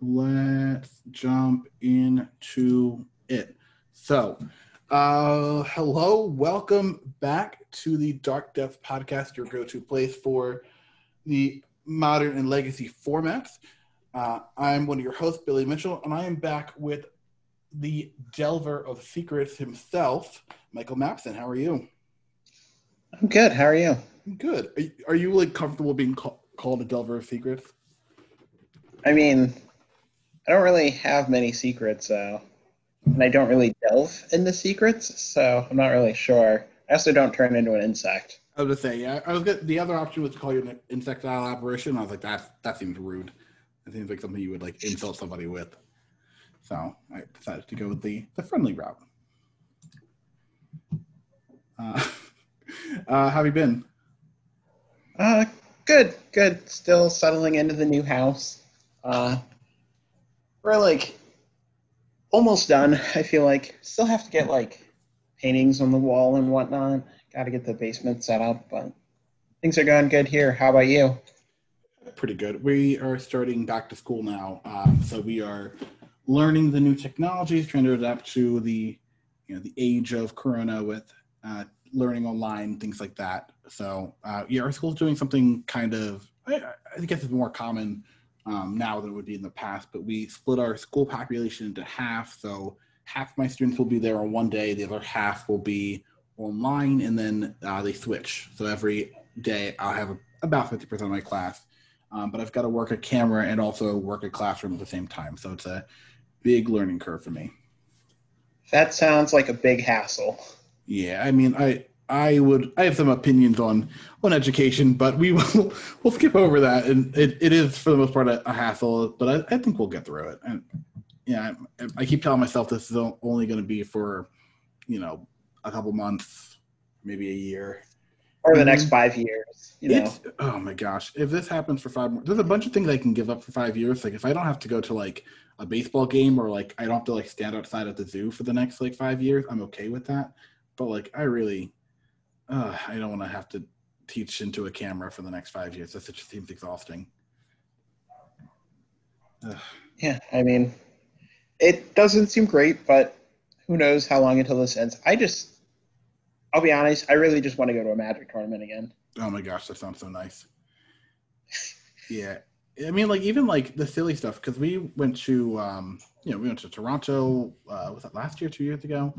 let's jump into it. So, uh, hello, welcome back to the Dark Depth podcast, your go to place for the modern and legacy formats. Uh, I'm one of your hosts, Billy Mitchell, and I am back with the Delver of Secrets himself, Michael Mapson. How are you? I'm good. How are you? Good. Are you, are you like comfortable being call, called a Delver of Secrets? I mean, I don't really have many secrets, so and I don't really delve into secrets, so I'm not really sure. I also don't turn into an insect. I was gonna say, yeah. I was good. The other option was to call you an insectile apparition. I was like, that that seems rude. It seems like something you would like insult somebody with. So I decided to go with the the friendly route. Uh, uh, how have you been? Uh, good, good. Still settling into the new house. Uh, we're like almost done. I feel like still have to get like paintings on the wall and whatnot. Got to get the basement set up, but things are going good here. How about you? Pretty good. We are starting back to school now, um, so we are learning the new technologies, trying to adapt to the you know the age of Corona with uh, learning online, things like that. So uh, yeah, our school's doing something kind of I, I guess it's more common um, now than it would be in the past. But we split our school population into half, so half my students will be there on one day, the other half will be online, and then uh, they switch. So every day I'll have about fifty percent of my class. Um, but I've got to work a camera and also work a classroom at the same time. So it's a big learning curve for me. That sounds like a big hassle. Yeah, I mean, I I would I have some opinions on on education, but we will we'll skip over that. And it, it is for the most part a, a hassle, but I, I think we'll get through it. And yeah, I, I keep telling myself this is only going to be for you know a couple months, maybe a year, or the next mm-hmm. five years. You know, oh my gosh, if this happens for five more, there's a bunch of things I can give up for five years. Like if I don't have to go to like a baseball game or like I don't have to like stand outside at the zoo for the next like five years, I'm okay with that. But like I really, uh, I don't want to have to teach into a camera for the next five years. That just seems exhausting. Ugh. Yeah, I mean, it doesn't seem great, but who knows how long until this ends? I just, I'll be honest, I really just want to go to a Magic tournament again. Oh my gosh, that sounds so nice. yeah, I mean, like even like the silly stuff because we went to, um, you know, we went to Toronto. Uh, was that last year, two years ago?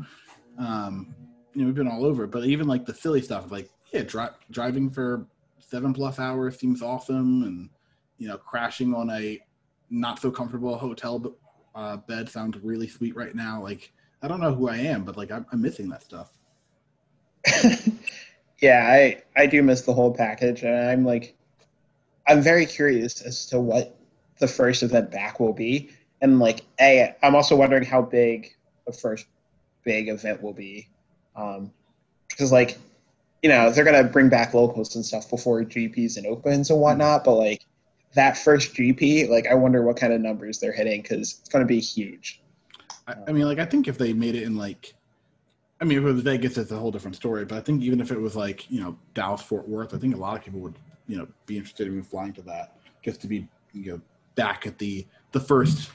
Um, you know, we've been all over, but even like the silly stuff, like yeah, dri- driving for seven plus hours seems awesome, and you know, crashing on a not so comfortable hotel uh, bed sounds really sweet right now. Like, I don't know who I am, but like I'm, I'm missing that stuff. yeah, I I do miss the whole package, and I'm like, I'm very curious as to what the first event back will be, and like, a I'm also wondering how big the first big event will be, because um, like, you know, they're gonna bring back locals and stuff before GPs and opens and whatnot, but like that first GP, like I wonder what kind of numbers they're hitting because it's to be huge. I, I, mean, like I think if they made it in like, I mean, if it was Vegas, it's a whole different story. But I think even if it was like you know Dallas Fort Worth, I think a lot of people would you know be interested in flying to that just to be you know back at the the first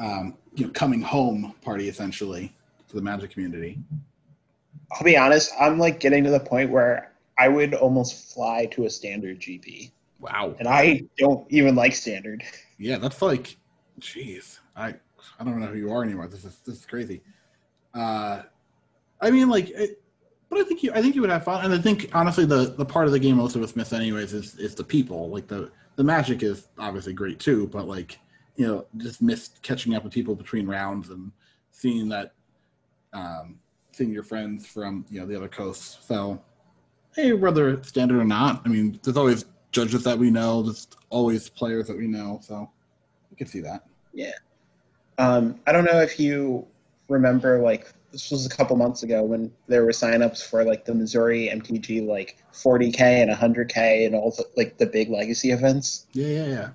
um, you know coming home party essentially for the Magic community. I'll be honest, I'm like getting to the point where I would almost fly to a standard GP. Wow. And I don't even like standard. Yeah, that's like, jeez, I I don't know who you are anymore. This is this is crazy. Uh, I mean, like, it, but I think you I think you would have fun, and I think honestly the the part of the game most of us miss anyways is is the people. Like the the magic is obviously great too, but like you know just missed catching up with people between rounds and seeing that um, seeing your friends from you know the other coasts. So, hey, whether it's standard or not, I mean, there's always judges that we know. There's always players that we know, so you can see that. Yeah. Um, I don't know if you remember, like this was a couple months ago when there were signups for like the Missouri MTG, like 40k and 100k and all the like the big legacy events. Yeah, yeah, yeah.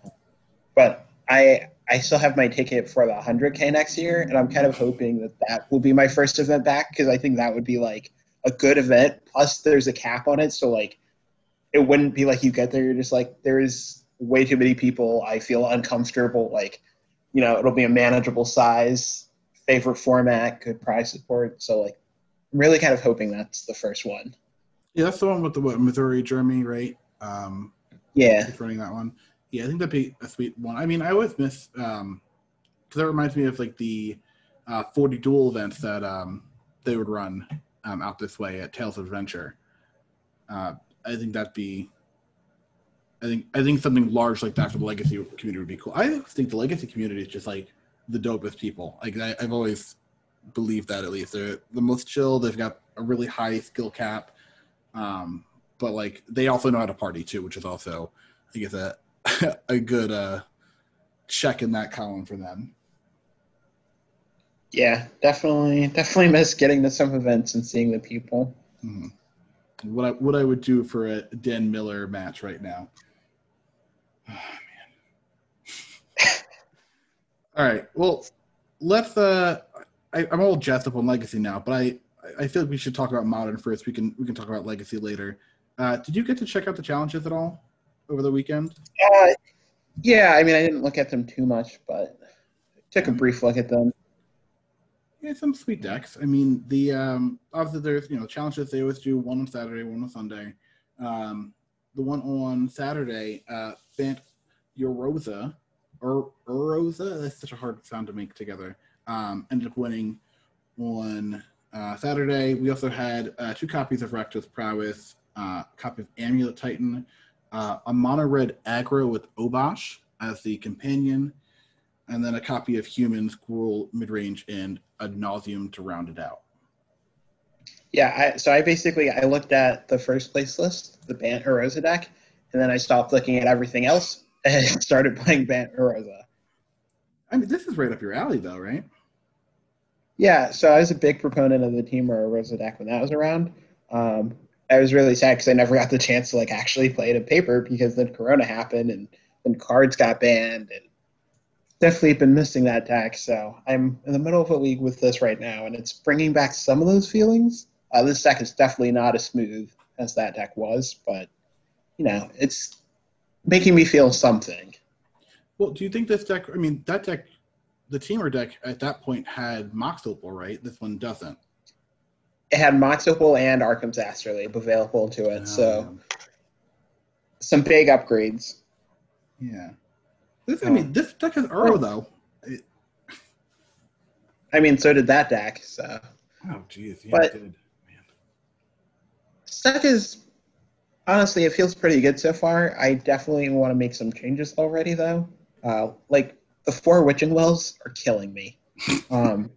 But I I still have my ticket for the 100k next year, and I'm kind of hoping that that will be my first event back because I think that would be like a good event. Plus, there's a cap on it, so like it wouldn't be like you get there, you're just like there is way too many people. I feel uncomfortable like you know, it'll be a manageable size, favorite format, good price support. So like, I'm really kind of hoping that's the first one. Yeah, that's the one with the what, Missouri, Germany, right? Um, Yeah, running that one. Yeah, I think that'd be a sweet one. I mean, I always miss um because that reminds me of like the uh, 40 duel events that um they would run um, out this way at Tales of Adventure. Uh, I think that'd be. I think I think something large like that for the legacy community would be cool. I think the legacy community is just like the dopest people. Like I, I've always believed that at least they're the most chill. They've got a really high skill cap, um, but like they also know how to party too, which is also I guess a a good uh, check in that column for them. yeah, definitely, definitely miss getting to some events and seeing the people. Mhm. What I what I would do for a Dan Miller match right now. Oh, man. all right. Well, let's. Uh, I, I'm all jazzed up on Legacy now, but I I feel like we should talk about Modern first. We can we can talk about Legacy later. Uh, did you get to check out the challenges at all over the weekend? Uh, yeah, I mean, I didn't look at them too much, but took a brief look at them. Yeah, some sweet decks. I mean, the um, obviously there's you know challenges they always do one on Saturday, one on Sunday. Um, the one on Saturday, uh, Bant Yorosa or Urosa, that's such a hard sound to make together. Um, ended up winning on uh, Saturday. We also had uh, two copies of Rakdos Prowess, uh, copy of Amulet Titan, uh, a mono red aggro with Obosh as the companion, and then a copy of Humans, Gruul, Midrange, and Ad Nauseam to round it out. Yeah, I, so I basically I looked at the first place list, the Bant Erosa deck, and then I stopped looking at everything else and started playing Bant Erosa. I mean, this is right up your alley, though, right? Yeah, so I was a big proponent of the Team Erosa deck when that was around. Um, I was really sad because I never got the chance to like actually play it in paper because then Corona happened and then cards got banned and definitely been missing that deck. So I'm in the middle of a league with this right now, and it's bringing back some of those feelings. Uh, this deck is definitely not as smooth as that deck was, but you know, it's making me feel something. Well, do you think this deck? I mean, that deck, the Temur deck at that point had Mox Opal, right? This one doesn't. It had Mox and Arcum's Astrolabe available to it, so Um, some big upgrades. yeah. This, I mean, this deck has Uro though. It, I mean, so did that deck. So oh, geez, yeah, But- it did. Man. this is honestly, it feels pretty good so far. I definitely want to make some changes already, though. Uh, like the four witching wells are killing me. Um,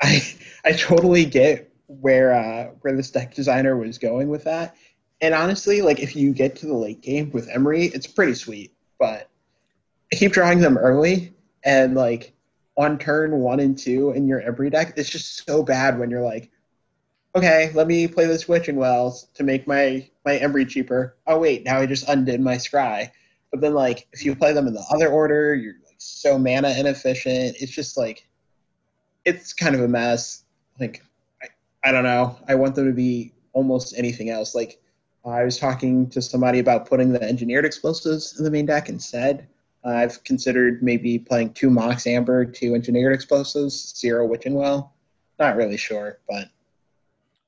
I I totally get where uh, where this deck designer was going with that. And honestly, like if you get to the late game with Emry, it's pretty sweet. But I keep drawing them early, and like on turn one and two in your Emry deck, it's just so bad when you're like, okay, let me play this Witching Wells to make my my Emry cheaper. Oh wait, now I just undid my Scry. But then like if you play them in the other order, you're like so mana inefficient. It's just like it's kind of a mess. Like I, don't know. I want them to be almost anything else. Like I was talking to somebody about putting the engineered explosives in the main deck instead. I've considered maybe playing two Mox Amber, two engineered explosives, zero Witching Well. Not really sure, but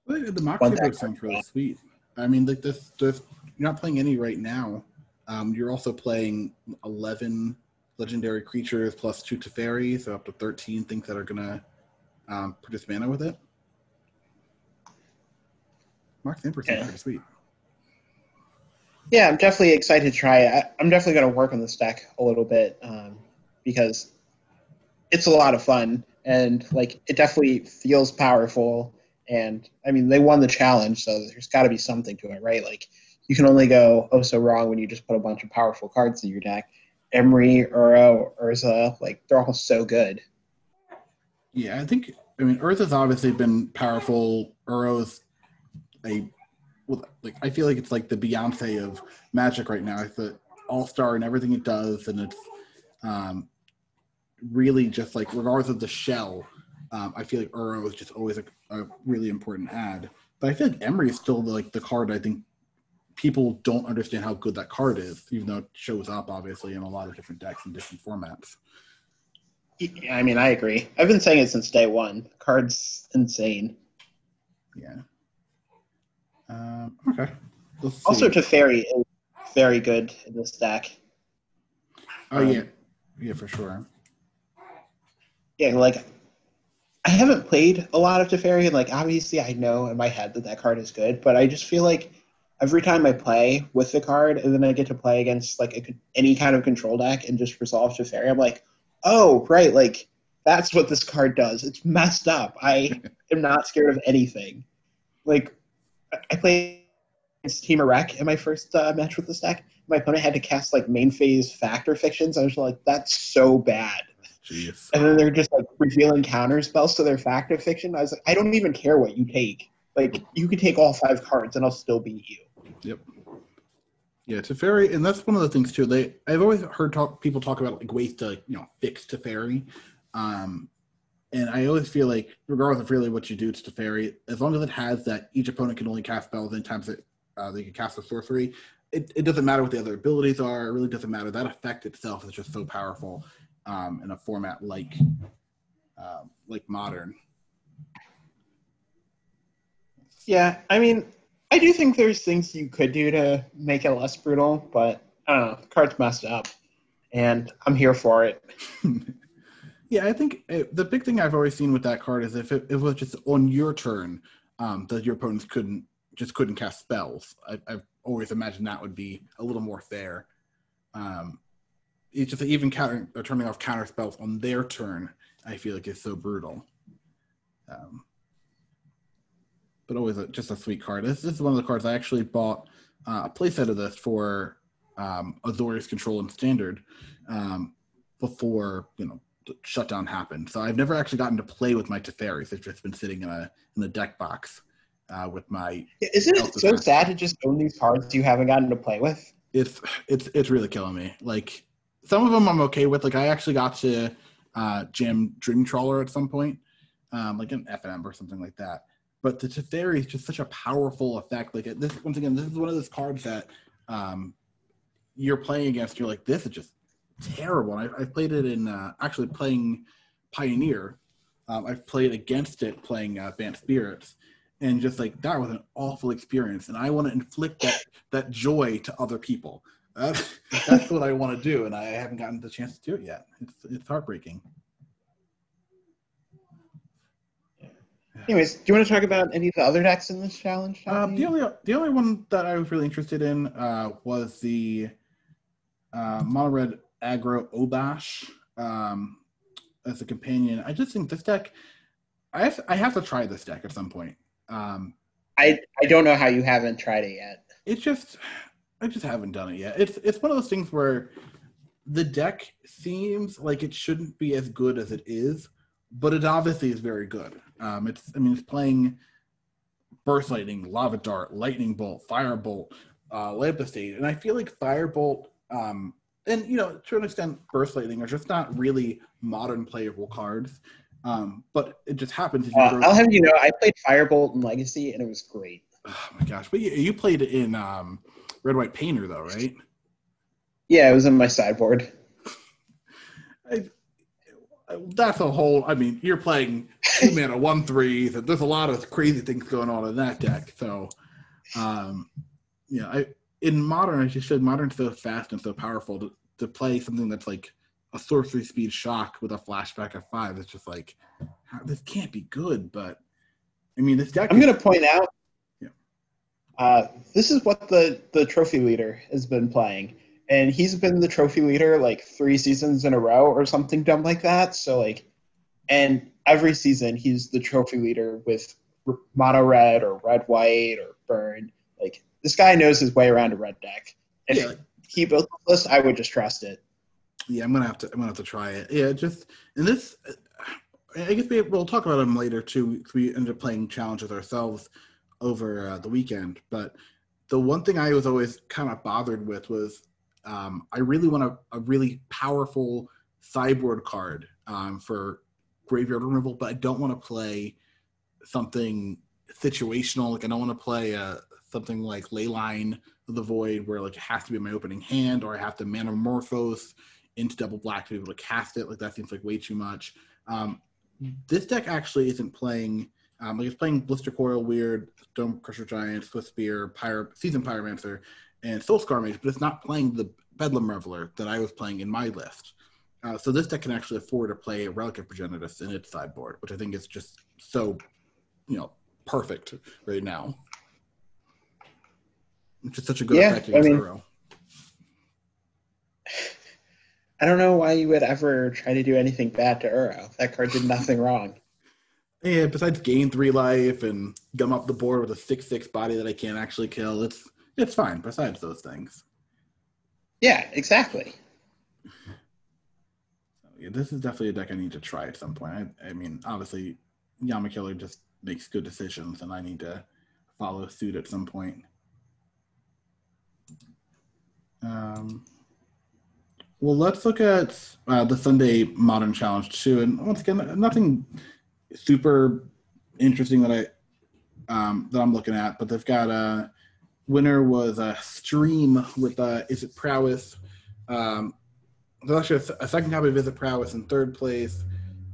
the Mox deck. sounds really sweet. I mean, like this, this, you're not playing any right now. Um, you're also playing 11 legendary creatures plus two Teferi, so up to 13 things that are gonna um, produce mana with it. Mox Amber sounds Yeah. pretty sweet. Yeah, I'm definitely excited to try it. I, I'm definitely going to work on this deck a little bit um, because it's a lot of fun and like it definitely feels powerful. And I mean, they won the challenge, so there's got to be something to it, right? Like you can only go oh so wrong when you just put a bunch of powerful cards in your deck. Emry, Uro, Urza, like they're all so good. Yeah, I think. I mean, Earth has obviously been powerful. Uro's a well, like I feel like it's like the Beyonce of Magic right now. It's the all star in everything it does, and it's um, really just like regardless of the shell. Um, I feel like Uro is just always a, a really important ad. But I feel like Emry is still like the card I think people don't understand how good that card is, even though it shows up obviously in a lot of different decks and different formats. Yeah, I mean, I agree. I've been saying it since day one. Card's insane. Yeah. Um, okay. Let's Also, see. Teferi is very good in this deck. oh yeah, yeah for sure. Yeah, like I haven't played a lot of Teferi, and like obviously I know in my head that that card is good, but I just feel like every time I play with the card, and then I get to play against like a, any kind of control deck and just resolve Teferi, I'm like, oh right, like that's what this card does. It's messed up. I am not scared of anything. Like I- played against Temur Rec in my first uh, match with the stack. My opponent had to cast like main phase Fact or Fictions. I was like, that's so bad Jeez. and then they're just like revealing counter spells to their Fact or Fiction. I was like, I don't even care what you take. Like you could take all five cards and I'll still beat you. Yep. Yeah, Teferi, and that's one of the things too. They I've always heard talk people talk about like ways to you know fix Teferi, um, and I always feel like regardless of really what you do to Teferi, as long as it has that each opponent can only cast spells anytime that uh, they can cast a sorcery, it, it doesn't matter what the other abilities are. It really doesn't matter. That effect itself is just so powerful um, in a format like uh, like modern. Yeah, I mean, I do think there's things you could do to make it less brutal, but I don't know. The card's messed up, and I'm here for it. Yeah, I think uh, the big thing I've always seen with that card is if it, it was just on your turn, um, that your opponents couldn't just couldn't cast spells. I, I've always imagined that would be a little more fair. Um, it's just even counter or turning off counter spells on their turn, I feel like is so brutal. Um, but always a, just a sweet card. This, this is one of the cards I actually bought uh, a playset of this for um, Azorius Control and Standard um, before you know shutdown happened. So I've never actually gotten to play with my Teferis. They've just been sitting in a in a deck box uh, with my. Isn't it so effect. sad to just own these cards you haven't gotten to play with? It's it's it's really killing me. Like some of them I'm okay with. Like I actually got to uh, jam Dream Trawler at some point, um, like an FNM or something like that. But the Teferi is just such a powerful effect. Like this once again, this is one of those cards that um, you're playing against. You're like, this is just terrible. I, I played it in uh, actually playing Pioneer. Um, I've played against it playing uh, Bant Spirits, and just like that was an awful experience. And I want to inflict that that joy to other people. That's, that's what I want to do, and I haven't gotten the chance to do it yet. It's it's heartbreaking. Anyways, do you want to talk about any of the other decks in this challenge? Uh, the only the only one that I was really interested in uh, was the uh, mono red aggro Obosh um, as a companion. I just think this deck. I have I have to try this deck at some point. Um, I I don't know how you haven't tried it yet. it's just I just haven't done it yet. It's it's one of those things where the deck seems like it shouldn't be as good as it is, but it obviously is very good. Um, it's I mean it's playing burst lightning, lava dart, lightning bolt, firebolt, uh, Lampistate, and I feel like firebolt um, and you know to an extent burst lightning are just not really modern playable cards. Um, but it just happens. If you Uh, I'll have you know, I played Firebolt and Legacy, and it was great. oh my gosh! But you, you played it in um, red white painter though, right? Yeah, it was in my sideboard. I, that's a whole. I mean, you're playing two mana one threes, and there's a lot of crazy things going on in that deck. So, um, yeah, I in modern, as you said, modern's so fast and so powerful to, to play something that's like a sorcery speed shock with a flashback of five. It's just like how, this can't be good. But I mean, this deck. I'm going to point out. Yeah. Uh, this is what the the trophy leader has been playing, and he's been the trophy leader like three seasons in a row or something dumb like that. So like, and every season he's the trophy leader with r- mono red or red white or burn. Like this guy knows his way around a red deck. And if Yeah. he built this, I would just trust it. Yeah, I'm gonna have to. I'm gonna have to try it. Yeah, just and this. I guess we, we'll talk about them later too. We ended up playing challenges ourselves over uh, the weekend. But the one thing I was always kind of bothered with was um, I really want a, a really powerful sideboard card um, for graveyard removal, but I don't want to play something situational. Like I don't want to play uh, something like Leyline of the Void, where like it has to be my opening hand, or I have to Manamorphose into double black to be able to cast it. Like that seems like way too much. Um, this deck actually isn't playing. Um, like it's playing Blistercoil, Weird, Bonecrusher Giant, Swiftspear, Pyro, Season Pyromancer, and Soul Scar Mage, but it's not playing the Bedlam Reveler that I was playing in my list. Uh, so this deck can actually afford to play Relic of Progenitus in its sideboard, which I think is just so, you know, perfect right now. It's is such a good Yeah, effect I against mean- Uro. I don't know why you would ever try to do anything bad to Uro. That card did nothing wrong. Yeah, besides gain three life and gum up the board with a six six body that I can't actually kill, it's it's fine. Besides those things, Yeah, exactly. yeah, this is definitely a deck I need to try at some point. I, I mean, obviously, Yama Killer just makes good decisions, and I need to follow suit at some point. Um, well, let's look at uh, the Sunday Modern Challenge too, and once again, nothing super interesting that I um, that I'm looking at, but they've got a winner was a stream with uh, Izzet Prowess. Um, there's actually a, a second copy of Izzet Prowess in third place,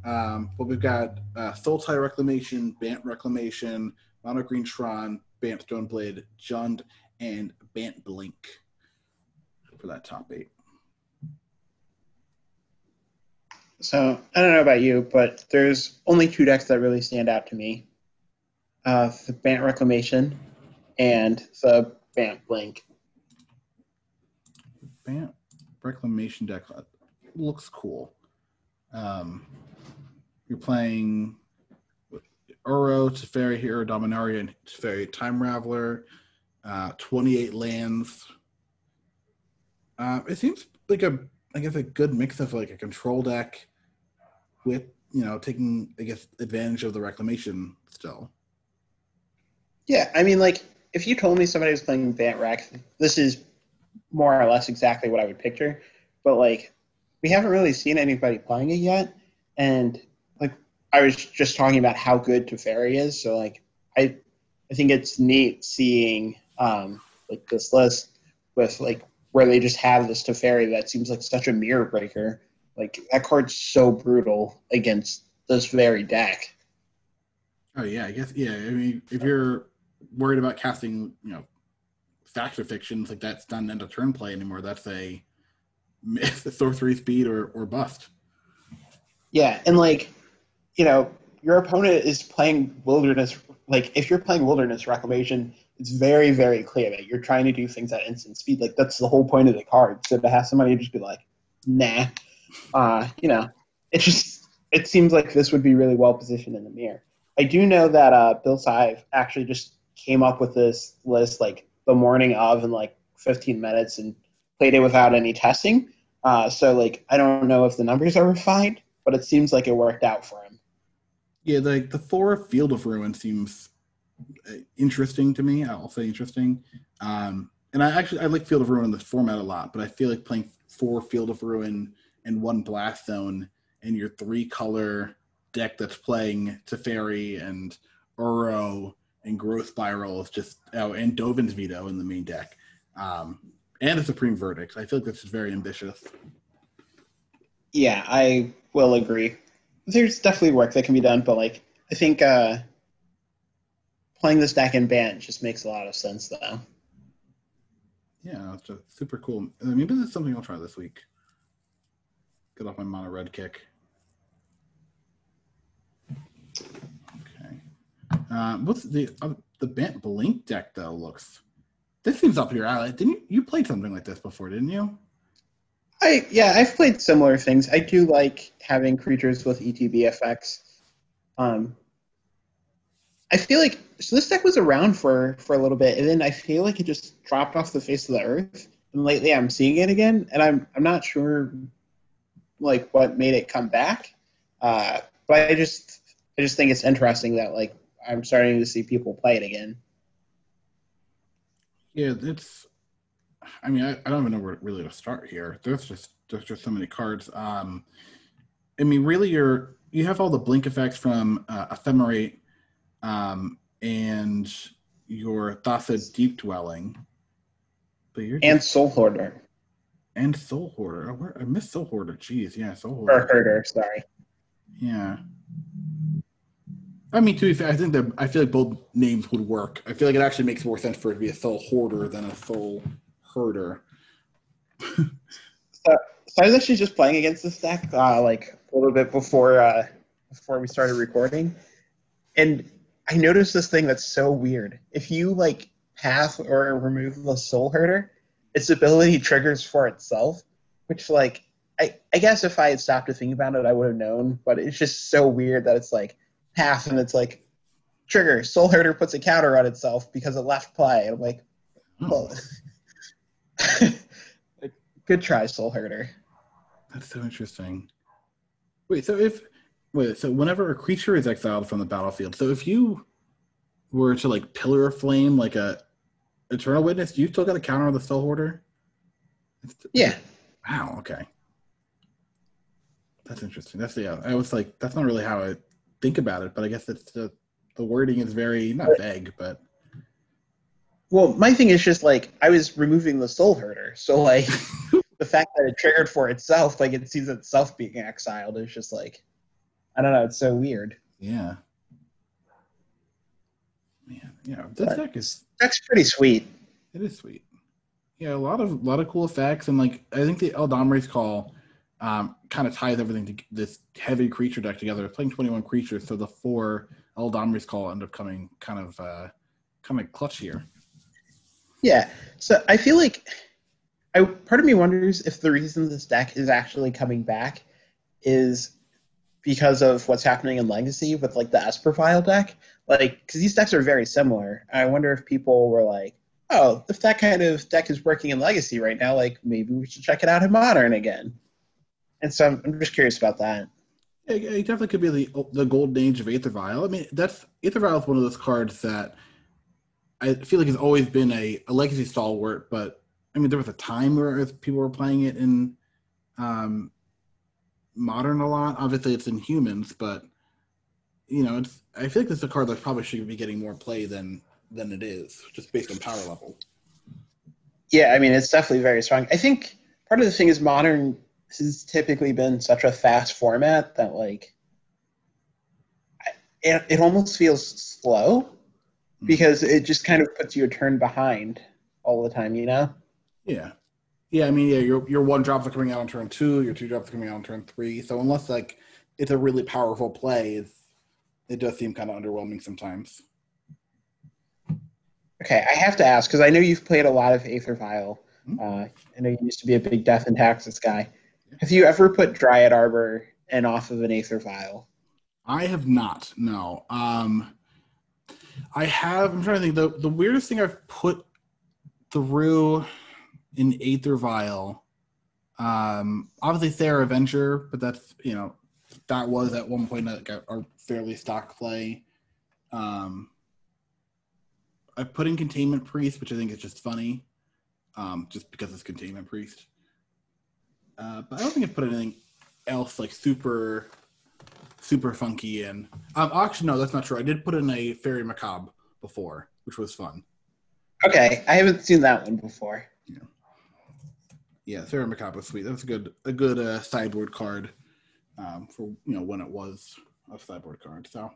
um, but we've got uh, Sultai Reclamation, Bant Reclamation, Mono Green Tron, Bant Stoneblade, Jund, and Bant Blink for that top eight. So I don't know about you, but there's only two decks that really stand out to me: uh, the Bant Reclamation and the Bant Blink. Bant Reclamation deck uh, looks cool. Um, you're playing Uro, Teferi Hero, Dominaria, and Teferi Time Raveler, uh, 28 lands. Uh, it seems like a, I guess, a good mix of like a control deck with, you know, taking, I guess, advantage of the Reclamation still. Yeah, I mean, like if you told me somebody was playing Bant Rec, this is more or less exactly what I would picture. But like, we haven't really seen anybody playing it yet, and like I was just talking about how good Teferi is. So like, I I think it's neat seeing um, like this list with like where they just have this Teferi that seems like such a mirror breaker. Like that card's so brutal against this very deck. Oh yeah, I guess yeah. I mean, if you're worried about casting, you know, fact or fictions like that's not an end of turn play anymore. That's a myth sorcery speed or or bust. Yeah, and like, you know, your opponent is playing wilderness. Like, if you're playing wilderness reclamation, it's very, very clear that you're trying to do things at instant speed. Like, that's the whole point of the card. So to have somebody just be like, nah, uh, you know, it just it seems like this would be really well positioned in the mirror. I do know that uh, Bill Sive actually just came up with this list like the morning of in like 15 minutes and played it without any testing. Uh, so like I don't know if the numbers are refined, but it seems like it worked out for him. Yeah, like the Thor Field of Ruin seems interesting to me. I'll say interesting. Um, and I actually I like Field of Ruin in the format a lot, but I feel like playing four Field of Ruin and one Blast Zone and your three color deck that's playing Teferi and Uro and Growth Spiral is just oh and Dovin's Veto in the main deck. Um, and a Supreme Verdict. I feel like this is very ambitious. Yeah, I will agree. There's definitely work that can be done, but like I think uh, playing this deck in band just makes a lot of sense though. Yeah, it's just super cool. Maybe that's something I'll try this week. Get off my mono red kick. Okay. Uh, what's the uh, the Bant Blink deck though? Looks this seems up your alley. Didn't you, you played something like this before? Didn't you? I yeah, I've played similar things. I do like having creatures with ETB effects. Um, I feel like so this deck was around for for a little bit, and then I feel like it just dropped off the face of the earth. And lately, I'm seeing it again, and I'm I'm not sure like what made it come back. Uh, but I just I just think it's interesting that like I'm starting to see people play it again. Yeah, it's. I mean, I, I don't even know where really to start here. There's just there's just so many cards. Um, I mean, really, you're you have all the blink effects from uh, Ephemerate, um, and your Thassa Deep Dwelling, but you're And Soul Hoarder. and Soul Hoarder. Oh, I missed Soul Hoarder. Jeez, yeah, Soul Or Hoarder. herder, sorry. Yeah. I mean, to be fair, I think that I feel like both names would work. I feel like it actually makes more sense for it to be a Soul Hoarder than a Soul Herder. So I was actually just playing against this deck, uh, like a little bit before uh, before we started recording, and I noticed this thing that's so weird. If you like path or remove the Soul Herder, its ability triggers for itself, which like I, I guess if I had stopped to think about it, I would have known. But it's just so weird that it's like path and it's like trigger Soul Herder puts a counter on itself because it left play. And I'm like, Oh, well, good try, Soul Herder. that's so interesting. Wait, so if wait, so whenever a creature is exiled from the battlefield, so if you were to like Pillar of Flame, like a Eternal Witness, you still got a counter on the Soul Hoarder? Yeah. Wow. Okay. That's interesting. That's yeah. I was like, that's not really how I think about it, but I guess it's the the wording is very not vague, but Well, my thing is just like I was removing the soul herder, so like the fact that it triggered for itself, like it sees itself being exiled, is just like I don't know. It's so weird. yeah. Man, yeah. This But- deck is That's pretty sweet. it is sweet. Yeah, a lot of a lot of cool effects, and like I think the Eladamri's call um, kind of ties everything to this heavy creature deck together. It's playing twenty one creatures, so the four Eladamri's call end up coming kind of uh, kind of clutch here. Yeah. So I feel like I part of me wonders if the reason this deck is actually coming back is because of what's happening in Legacy with like the Esper Vial deck. Like, because these decks are very similar. I wonder if people were like, "Oh, if that kind of deck is working in Legacy right now, like maybe we should check it out in Modern again." And so I'm, I'm just curious about that. It, it definitely could be the the golden age of Aether Vial. I mean, that's Aether Vial is one of those cards that I feel like has always been a, a legacy stalwart. But I mean, there was a time where people were playing it in um, modern a lot. Obviously, it's in humans, but you know, it's. I feel like this is a card that probably should be getting more play than than it is, just based on power level. Yeah, I mean, it's definitely very strong. I think part of the thing is Modern has typically been such a fast format that like it, it almost feels slow hmm. because it just kind of puts you a turn behind all the time, you know? Yeah. Yeah, I mean, yeah, your your one drops are coming out on turn two, your two drops are coming out on turn three. So unless like it's a really powerful play, it's, it does seem kind of underwhelming sometimes. Okay, I have to ask because I know you've played a lot of Aether Vial. Hmm. Uh, I know you used to be a big Death and Taxes guy. Have you ever put Dryad Arbor and off of an Aether Vial? I have not. No. Um, I have. I'm trying to think. The the weirdest thing I've put through in Aether Vial, um, obviously Serra Avenger, but that's you know that was at one point a, a fairly stock play. Um, I put in Containment Priest, which I think is just funny, um, just because it's Containment Priest. Uh, but I don't think I've put anything else like super super funky in. Um, actually, no, that's not true. I did put in a Faerie Macabre before, which was fun. Okay, I haven't seen that one before. Yeah, Sarah Macabre was sweet. That's a good a good uh, sideboard card um, for you know when it was a sideboard card. So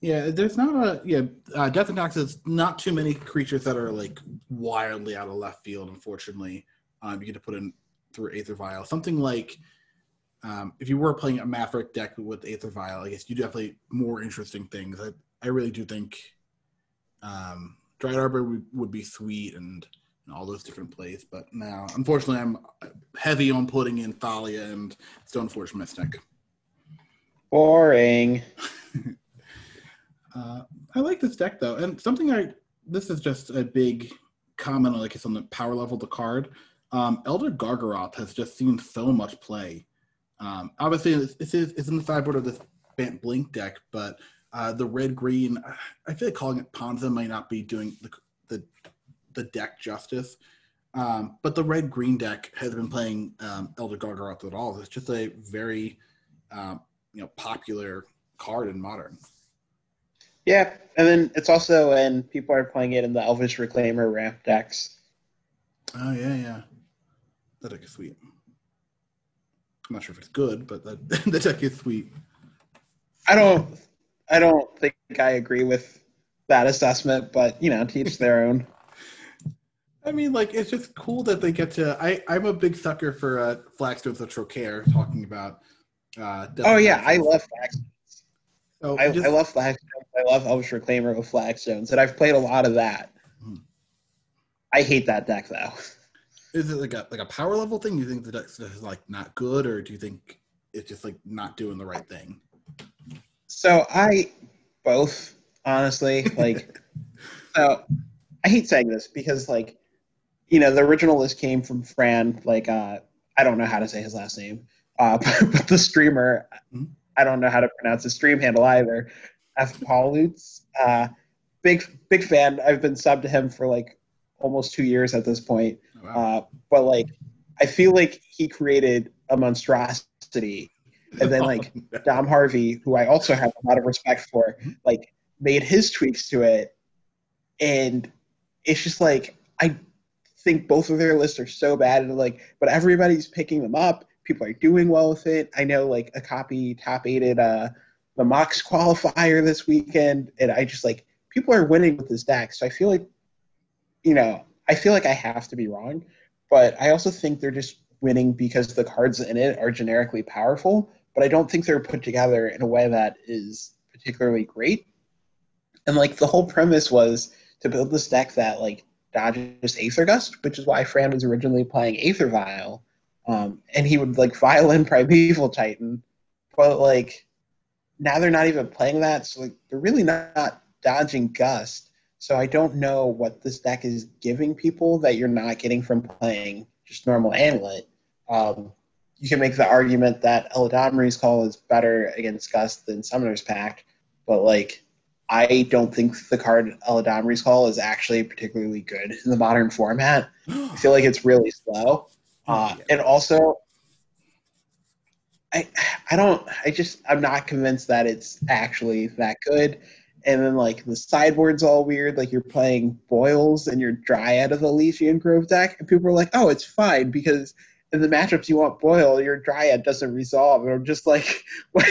yeah, there's not a yeah uh, Death and Taxes. Not too many creatures that are like wildly out of left field. Unfortunately, um, you get to put in through Aether Vial. Something like um, if you were playing a Maverick deck with Aether Vial, I guess you definitely more interesting things. I I really do think um, Dryad Arbor would, would be sweet and, and all those different plays. But now, unfortunately, I'm heavy on putting in Thalia and Stoneforge Mystic. Boring. Uh, I like this deck though, and something I this is just a big comment, like it's on the power level of the card. Um, Elder Gargaroth has just seen so much play. Um, obviously, this is it's in the sideboard of this Bant Blink deck, but uh, the red green, I feel like calling it Ponza might not be doing the the, deck justice. Um, but the red green deck has been playing um, Elder Gargaroth at all. It's just a very um, you know popular card in modern. Yeah, and then it's also and people are playing it in the Elvish Reclaimer ramp decks. Oh yeah, yeah. the deck is sweet. I'm not sure if it's good, but the, the deck is sweet. I don't I don't think I agree with that assessment, but you know, teach their own. I mean, like it's just cool that they get to. I I'm a big sucker for uh, Flagstones of Trokair talking about. Uh, oh yeah, I love Flagstones. So I, just- I love Flagstones. I love Elvish Reclaimer of Flagstones, and I've played a lot of that. Mhm. I hate that deck though. Is it like a like a power level thing? Do you think the deck is like not good, or do you think it's just like not doing the right thing? So I both honestly like. so I hate saying this because like, you know, the original list came from Fran. Like, uh, I don't know how to say his last name, uh, but, but the streamer, Mhm. I don't know how to pronounce his stream handle either. F. Paulutz, uh, big big fan. I've been subbed to him for like almost two years at this point. Oh, wow. Uh, but like, I feel like he created a monstrosity, and then like Dom Harvey, who I also have a lot of respect for, like made his tweaks to it, and it's just like I think both of their lists are so bad, and like, but everybody's picking them up. People are doing well with it. I know like a copy top eighted uh, the Mox qualifier this weekend, and I just like people are winning with this deck. So I feel like, you know, I feel like I have to be wrong, but I also think they're just winning because the cards in it are generically powerful but I don't think they're put together in a way that is particularly great. And like the whole premise was to build this deck that like dodges Aether Gust, which is why Fran was originally playing Aether Vial. Um, and he would like vial in Primeval Titan, but like now they're not even playing that, so like they're really not dodging Gust. So I don't know what this deck is giving people that you're not getting from playing just normal Amulet. Um, you can make the argument that Eladamri's Call is better against Gust than Summoner's Pact, but like I don't think the card Eladamri's Call is actually particularly good in the modern format. I feel like it's really slow, uh, and also I I don't I just I'm not convinced that it's actually that good. And then like the sideboard's all weird, like you're playing Boils and your Dryad of the Elysian Grove deck, and people are like, oh, it's fine because in the matchups you want Boil, your Dryad doesn't resolve. And I'm just like, why,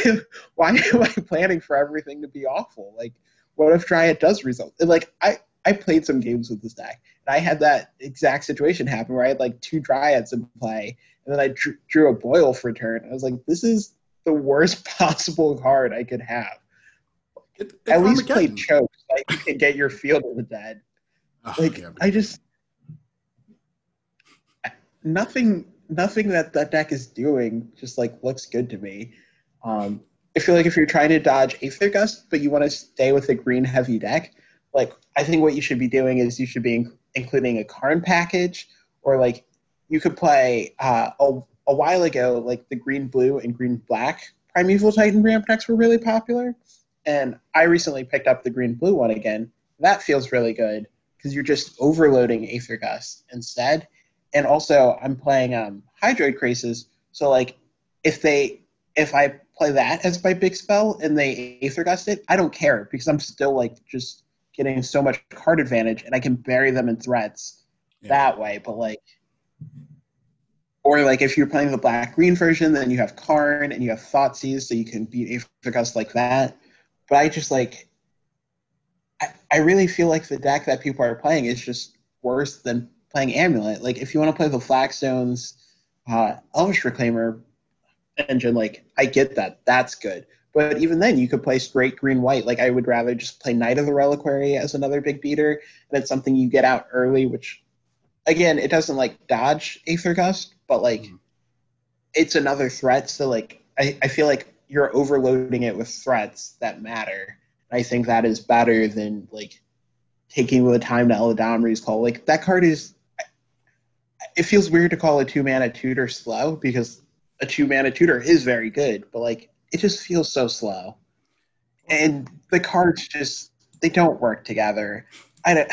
why am I planning for everything to be awful? Like, what if Dryad does result? And like, I, I played some games with this deck, and I had that exact situation happen where I had like two Dryads in play, and then I drew, drew a Boil for a turn. I was like, this is the worst possible card I could have. It- At least play. Choke, so you can get your Field of the Dead. Oh, Like, yeah, I just nothing nothing that that deck is doing just like looks good to me. Um, I feel like if you're trying to dodge Aether Gust, but you want to stay with a green heavy deck, like I think what you should be doing is you should be in- including a Karn package, or like you could play uh, a, a while ago, like the green blue and green black Primeval Titan ramp decks were really popular, and I recently picked up the green blue one again. That feels really good because you're just overloading Aether Gust instead. And also, I'm playing um, Hydroid Krasis, so like if they if I play that as my big spell and they Aether Gust it, I don't care because I'm still like just getting so much card advantage and I can bury them in threats Yeah. that way. But like, or like if you're playing the black green version, then you have Karn and you have Thoughtseize, so you can beat Aether Gust like that. But I just like, I, I really feel like the deck that people are playing is just worse than playing Amulet. Like if you want to play the Flagstones, uh, Elvish Reclaimer engine, like I get that, that's good. But even then, you could play straight green white. Like I would rather just play Knight of the Reliquary as another big beater, and it's something you get out early. Which, again, it doesn't like dodge Aether Gust, but like Mhm. it's another threat. So like I, I feel like you're overloading it with threats that matter. I think that is better than like taking the time to Eladamri's call. Like that card is. It feels weird to call a two mana tutor slow because a two mana tutor is very good, but like it just feels so slow. And the cards just they don't work together. I don't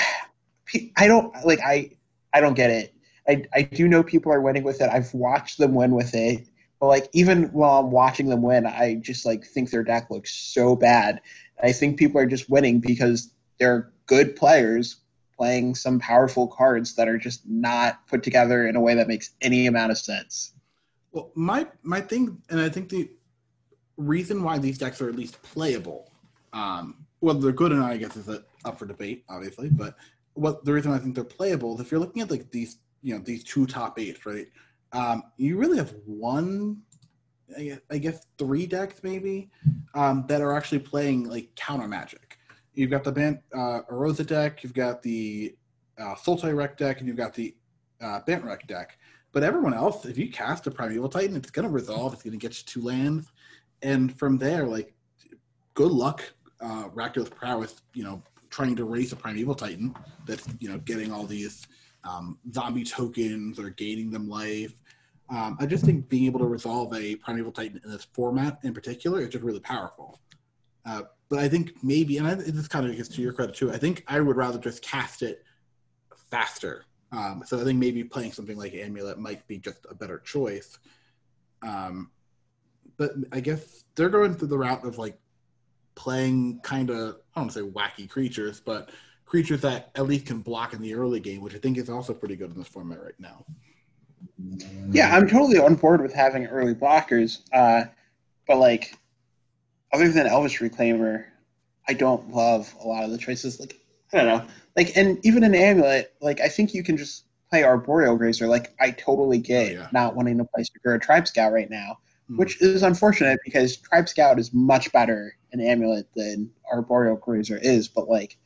I don't like I I don't get it. I I do know people are winning with it. I've watched them win with it. But like even while I'm watching them win, I just like think their deck looks so bad. I think people are just winning because they're good players playing some powerful cards that are just not put together in a way that makes any amount of sense. Well, my my thing, and I think the reason why these decks are at least playable, um, whether they're good or not, I guess is up for debate, obviously. But what the reason I think they're playable is if you're looking at like these, you know, these two top eights, right? Um, you really have one, I guess, three decks maybe um, that are actually playing like counter magic. You've got the Bant uh, Arosa deck, you've got the uh, Sultai Rec deck, and you've got the uh, Bant Rec deck. But everyone else, if you cast a Primeval Titan, it's going to resolve. It's going to get you two lands, and from there, like, good luck, uh, Rakdos Prowess. You know, trying to raise a Primeval Titan that's you know getting all these um, zombie tokens or gaining them life. Um, I just think being able to resolve a Primeval Titan in this format in particular is just really powerful. Uh, but I think maybe, and I, this kind of gets to your credit too. I think I would rather just cast it faster um, so I think maybe playing something like Amulet might be just a better choice. Um, but I guess they're going through the route of like playing kind of I don't want to say wacky creatures, but creatures that at least can block in the early game, which I think is also pretty good in this format right now. Yeah, I'm totally on board with having early blockers, uh, but like other than Elvish Reclaimer, I don't love a lot of the choices. Like I don't know. Like, and even an amulet, like I think you can just play Arboreal Grazer. Like, I totally get oh, yeah. not wanting to play Sakura Tribe Scout right now, hmm. which is unfortunate because Tribe Scout is much better an amulet than Arboreal Grazer is. But like,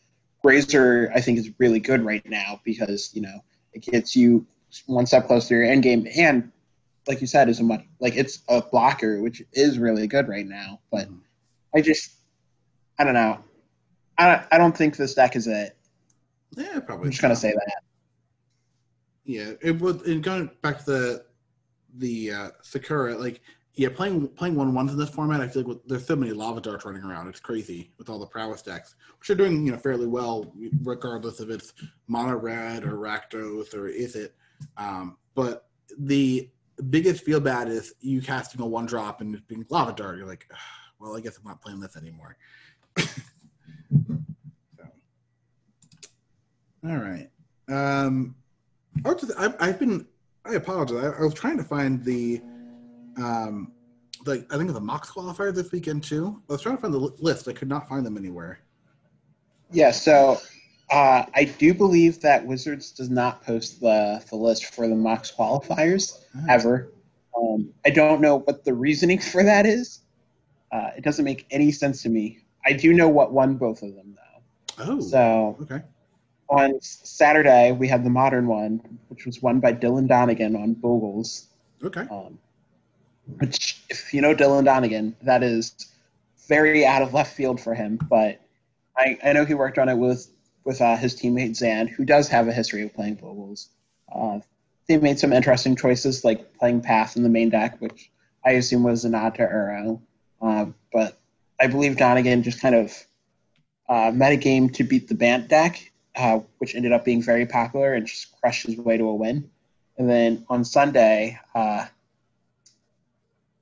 Grazer, I think is really good right now because you know it gets you one step closer to your end game, and like you said, is a much like it's a blocker, which is really good right now. But hmm. I just, I don't know. I, I don't think this deck Izzet. Yeah, probably. I'm just gonna say that. Yeah, it would. And going back to the the uh, Sakura, like yeah, playing playing one ones in this format, I feel like there's so many lava darts running around. It's crazy with all the prowess decks, which are doing you know fairly well, regardless if it's mono red or Rakdos or is it. Um, but the biggest feel bad is you casting a one drop and it being lava dart. You're like, well, I guess I'm not playing this anymore. All right. Um, I've, I've been. I apologize. I, I, was trying to find the, um, like I think the Mox qualifier this weekend too. I was trying to find the list. I could not find them anywhere. Yeah. So uh, I do believe that Wizards does not post the the list for the Mox qualifiers ah. ever. Um, I don't know what the reasoning for that is. Uh, it doesn't make any sense to me. I do know what won both of them though. Oh. So okay on Saturday, we had the modern one, which was won by Dylan Donegan on Bogles. Okay. Um, which, if you know Dylan Donegan, that is very out of left field for him. But I, I know he worked on it with with uh, his teammate Zan, who does have a history of playing Bogles. Uh, they made some interesting choices, like playing Path in the main deck, which I assume was a nod to Uro. Uh, but I believe Donegan just kind of uh, metagame to beat the Bant deck uh, which ended up being very popular and just crushed his way to a win. And then on Sunday, uh,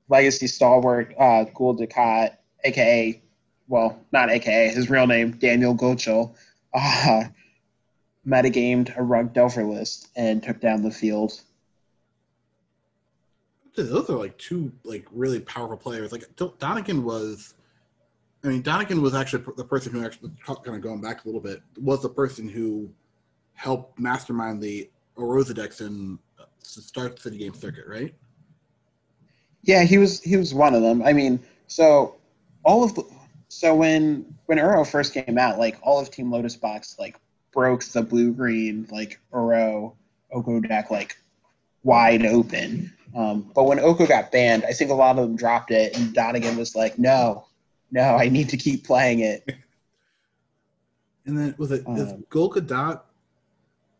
legacy stalwart uh, Gul Dukat, aka, well, not aka, his real name, Daniel Goetschel, uh, metagamed a rug Delver list and took down the field. Those are like two like really powerful players. Like Donegan was I mean, Donegan was actually the person who actually, kind of going back a little bit, was the person who helped mastermind the Arosa decks and uh, Star City Game circuit, right? Yeah, he was he was one of them. I mean, so all of the so when when Uro first came out, like all of Team Lotus Box like broke the blue green like Uro Oko deck like wide open. Um, but when Oko got banned, I think a lot of them dropped it, and Donegan was like, "No, no, I need to keep playing it. And then was it um, Dukat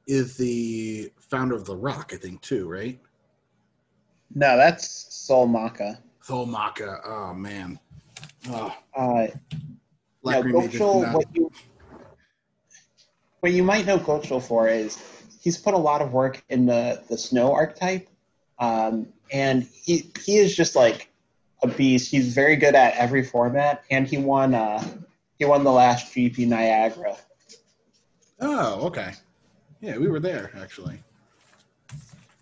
is the founder of the Rock, I think, too, right? No, that's Sol Malka. Sol Malka. Oh man. Oh. Uh, no, what you what you might know Goetschel for is he's put a lot of work in the the snow archetype, um, and he he is just like a beast. He's very good at every format, and he won. Uh, he won the last GP Niagara. Oh, okay. Yeah, we were there actually.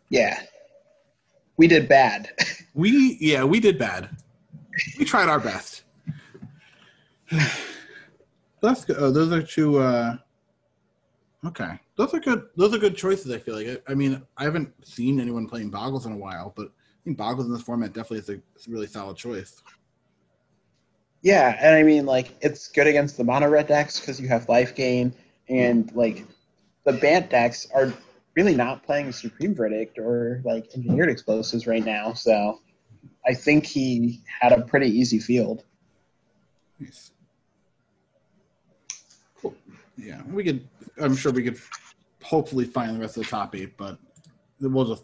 Yeah, we did bad. We yeah, we did bad. We tried our best. That's good. Oh, those are two. Uh, okay, those are good. Those are good choices. I feel like. I, I mean, I haven't seen anyone playing Boggles in a while, but think Boggles in this format definitely is a, a really solid choice. Yeah, and I mean, like, it's good against the mono red decks because you have life gain, and like, the Bant decks are really not playing Supreme Verdict or like Engineered Explosives right now. So, I think he had a pretty easy field. Nice. Cool. Yeah, we could. I'm sure we could hopefully find the rest of the top eight, but we'll just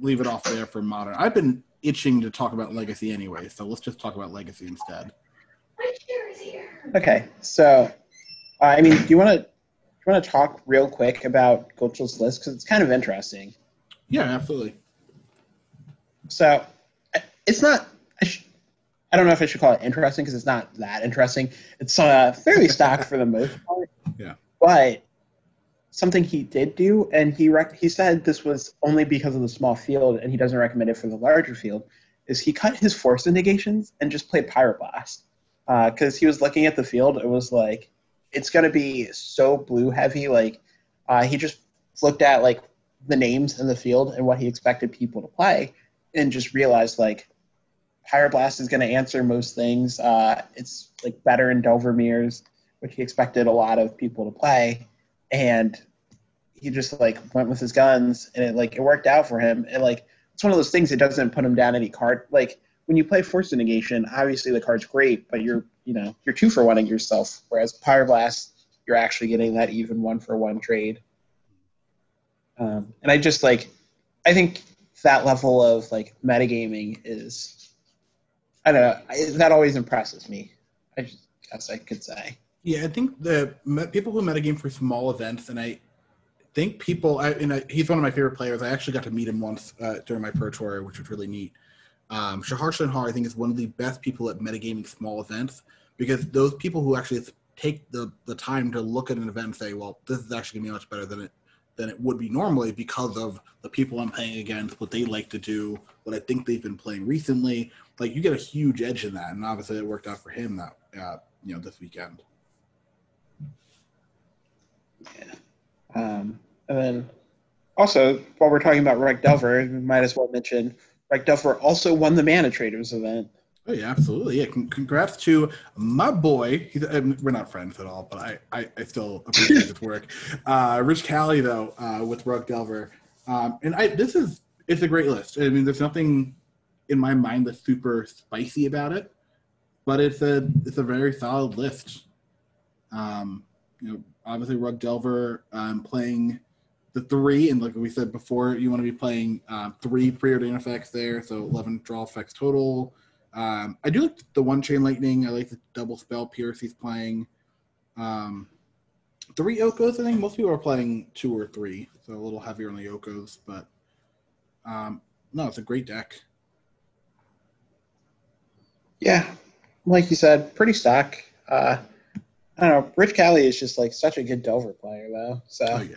leave it off there for modern. I've been itching to talk about legacy anyway, so let's just talk about legacy instead. Okay, so uh, I mean, do you want to do you want to talk real quick about Goetschel's list because it's kind of interesting. Yeah, absolutely. So it's not. I, sh- I don't know if I should call it interesting because it's not that interesting. It's uh, fairly stock for the most part. Yeah. But something he did do, and he rec- he said this was only because of the small field, and he doesn't recommend it for the larger field. Is he cut his force negations and just played Pyroblast because he was looking at the field. It was like it's to be so blue heavy. Like uh, he just looked at like the names in the field and what he expected people to play, and just realized like Pyroblast is to answer most things. Uh, it's like better in Delver mirrors, which he expected a lot of people to play, and he just like went with his guns, and it like it worked out for him. And like it's one of those things that doesn't put him down any card. Like when you play Force Negation, obviously the card's great, but you're you know you're two for one oneing yourself. Whereas Pyroblast, you're actually getting that even one for one trade. Um, and I just like, I think that level of like metagaming is, I don't know, I, that always impresses me. I guess I could say. Yeah, I think the people who metagame for small events, and I think people, I, and I, he's one of my favorite players. I actually got to meet him once uh, during my pro tour, which was really neat. Um, Shahar Shenhar, I think, is one of the best people at metagaming small events because those people who actually take the, the time to look at an event and say, well, this is actually going to be much better than it than it would be normally because of the people I'm playing against, what they like to do, what I think they've been playing recently. Like you get a huge edge in that, and obviously it worked out for him that uh, you know this weekend. Yeah. Um, and then also, while we're talking about Rug Delver, we might as well mention Rug Delver also won the Mana Traders event. Oh yeah, absolutely. Yeah, congrats to my boy. He's, I mean, we're not friends at all, but I, I, I still appreciate his work. Uh, Rich Cali though, uh, with Rug Delver, um, and I this is it's a great list. I mean, there's nothing in my mind that's super spicy about it, but it's a it's a very solid list. Um, you know, obviously Rug Delver um, playing the three, and like we said before, you want to be playing um, three preordained effects there, so 11 draw effects total. Um, I do like the one chain lightning. I like the double spell pierce he's playing. Um, three Okos, I think most people are playing two or three, so a little heavier on the Okos, but um, no, it's a great deck. Yeah, like you said, pretty stock. Uh, I don't know. Rich Cali is just like such a good Delver player, though. So Oh yeah,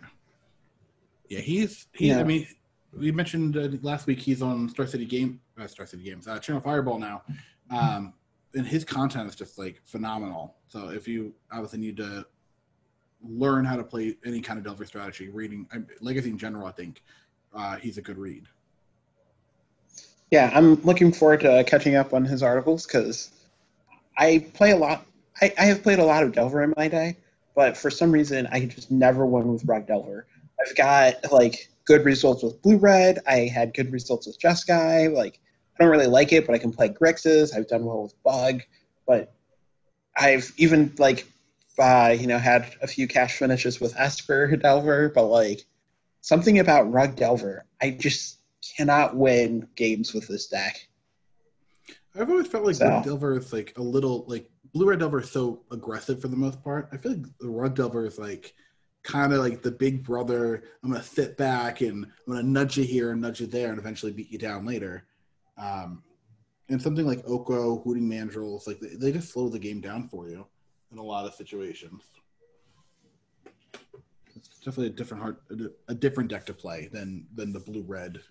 yeah. He's he. Yeah. I mean, we mentioned uh, last week he's on Star City Game, uh, Star City Games, uh, Channel Fireball now, um, and his content is just like phenomenal. So if you obviously need to learn how to play any kind of Delver strategy, reading I, Legacy in general, I think uh, he's a good read. yeah, I'm looking forward to catching up on his articles because I play a lot. I, I have played a lot of Delver in my day, but for some reason I just never won with Rug Delver. I've got like good results with Blue Red. I had good results with Jeskai. Like I don't really like it, but I can play Grixis. I've done well with Bug, but I've even like uh, you know had a few cash finishes with Esper Delver, but like something about Rug Delver, I just cannot win games with this deck. I've always felt like So- Red Delver is like a little like Blue Red Delver is so aggressive for the most part. I feel like the Red Delver is like kind of like the big brother. I'm gonna sit back and I'm gonna nudge you here and nudge you there and eventually beat you down later. Um, and something like Oko, Hooting Mandrills, like they, they just slow the game down for you in a lot of situations. It's definitely a different heart, a different deck to play than than the blue red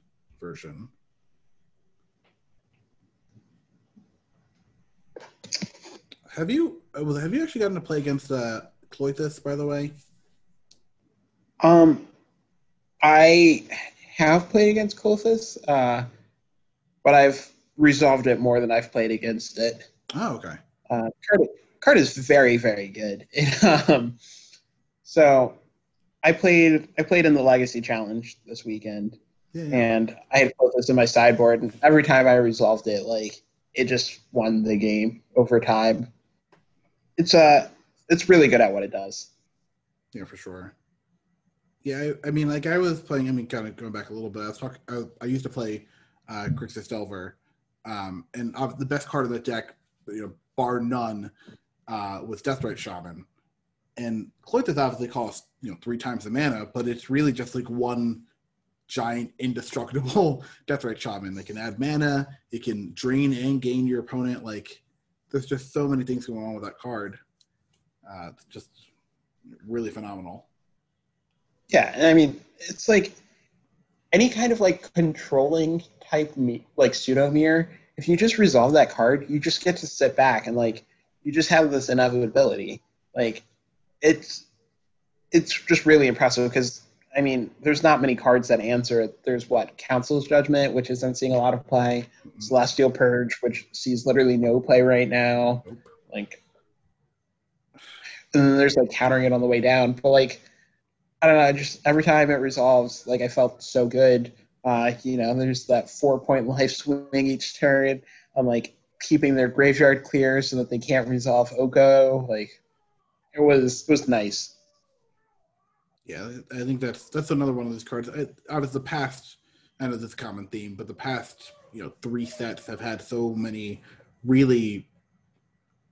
version. Have you uh, have you actually gotten to play against uh, Klothys, by the way? Um, I have played against Klothys, uh, but I've resolved it more than I've played against it. Oh, okay. Uh, card, card is very, very good. um, so I played I played in the Legacy Challenge this weekend, yeah, yeah. and I had Klothys in my sideboard, and every time I resolved it, like it just won the game over time. It's uh it's really good at what it does. Yeah, for sure. Yeah, I, I, mean, like I was playing. I mean, kind of going back a little bit. I was talking. I, used to play uh, Grixis Delver, um, and uh, the best card of the deck, you know, bar none, uh, was Deathrite Shaman. And Klothys obviously costs you know three times the mana, but it's really just like one giant indestructible Deathrite Shaman. They can add mana, it can drain and gain your opponent. Like, there's just so many things going on with that card. Uh, just really phenomenal. Yeah, and I mean, it's like any kind of like controlling type me- like pseudo mirror. If you just resolve that card, you just get to sit back and like you just have this inevitability. Like it's it's just really impressive because I mean, there's not many cards that answer it. There's what Council's Judgment, which isn't seeing a lot of play. Mm-hmm. Celestial Purge, which sees literally no play right now. Nope. Like, and then there's like countering it on the way down. But like, I don't know. Just every time it resolves, like I felt so good. Uh, you know, there's that four point life swing each turn. I'm like keeping their graveyard clear so that they can't resolve Oko. Like it was it was nice. Yeah, I think that's that's another one of those cards. I, Out of the past, I know this common theme, but the past you know three sets have had so many really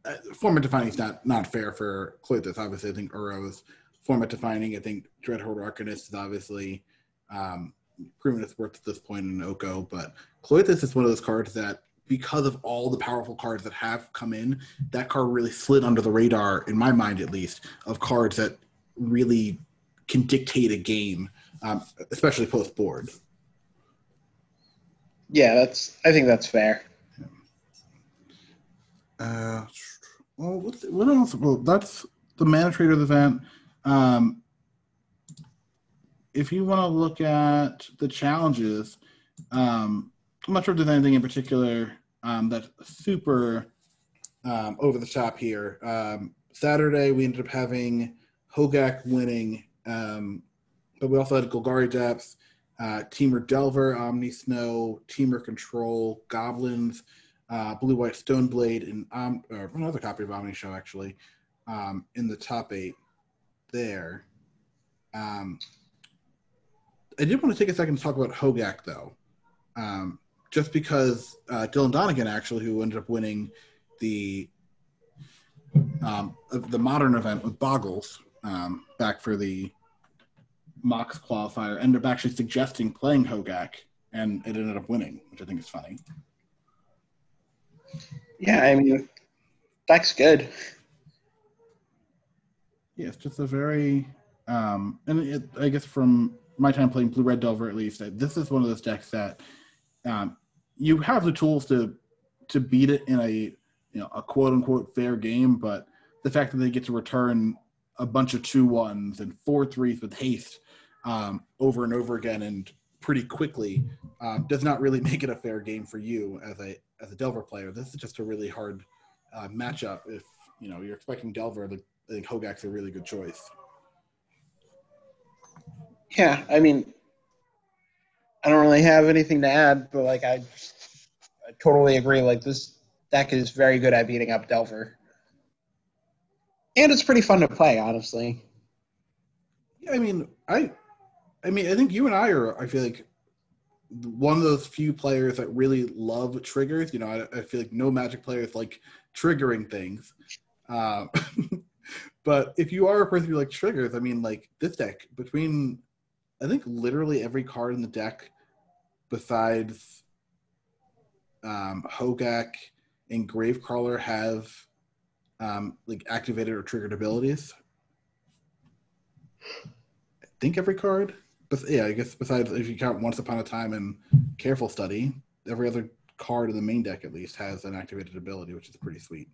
uh, format defining is not not fair for Klothys. Obviously, I think Uro's format defining. I think Dreadhorde Arcanist is obviously um, proven its worth at this point in Oko, but Klothys is one of those cards that, because of all the powerful cards that have come in, that card really slid under the radar, in my mind at least, of cards that really can dictate a game, um, especially post board. Yeah, that's. I think that's fair. Uh, well, what's, what else? Well, that's the Mana Traders event. Um, if you want to look at the challenges, um, I'm not sure if there's anything in particular um, that's super um, over the top here. Um, Saturday, we ended up having Hogaak winning, um, but we also had Golgari Depths, uh, Temur Delver, Omni Snow, Temur Control, Goblins, uh, Blue White Stoneblade, and um, another copy of Omni Show actually um, in the top eight there. Um, I did want to take a second to talk about Hogaak, though, um, just because uh, Dylan Donegan, actually, who ended up winning the um, the modern event with Boggles um, back for the Mox qualifier, ended up actually suggesting playing Hogaak, and it ended up winning, which I think is funny. Yeah, I mean, that's good yeah, it's just a very um, and it, I guess from my time playing Blue Red Delver at least, this is one of those decks that um, you have the tools to to beat it in a you know a quote unquote fair game, but the fact that they get to return a bunch of two ones and four threes with haste um, over and over again and pretty quickly um, does not really make it a fair game for you as a as a Delver player. This is just a really hard uh, matchup if you know you're expecting Delver. The I think Hogaak's a really good choice. Yeah, I mean, I don't really have anything to add, but like I, I totally agree. Like this deck is very good at beating up Delver, and it's pretty fun to play, honestly. Yeah, I mean, I, I mean, I think you and I are. I feel like one of those few players that really love triggers. You know, I, I feel like no Magic players like triggering things. Uh, But if you are a person who like triggers, I mean, like this deck between, I think literally every card in the deck, besides um, Hogaak and Gravecrawler, have um, like activated or triggered abilities. I think every card. But yeah, I guess besides if you count Once Upon a Time and Careful Study, every other card in the main deck at least has an activated ability, which is pretty sweet.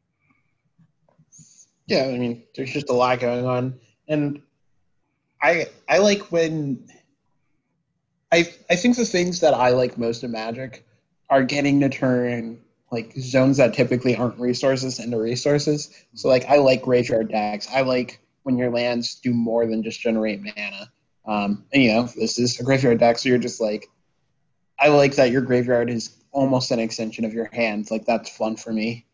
Yeah, I mean, there's just a lot going on, and I I like when I I think the things that I like most in Magic are getting to turn like zones that typically aren't resources into resources. So like I like graveyard decks. I like when your lands do more than just generate mana. Um, and you know, this is a graveyard deck, so you're just like, I like that your graveyard is almost an extension of your hand. Like that's fun for me.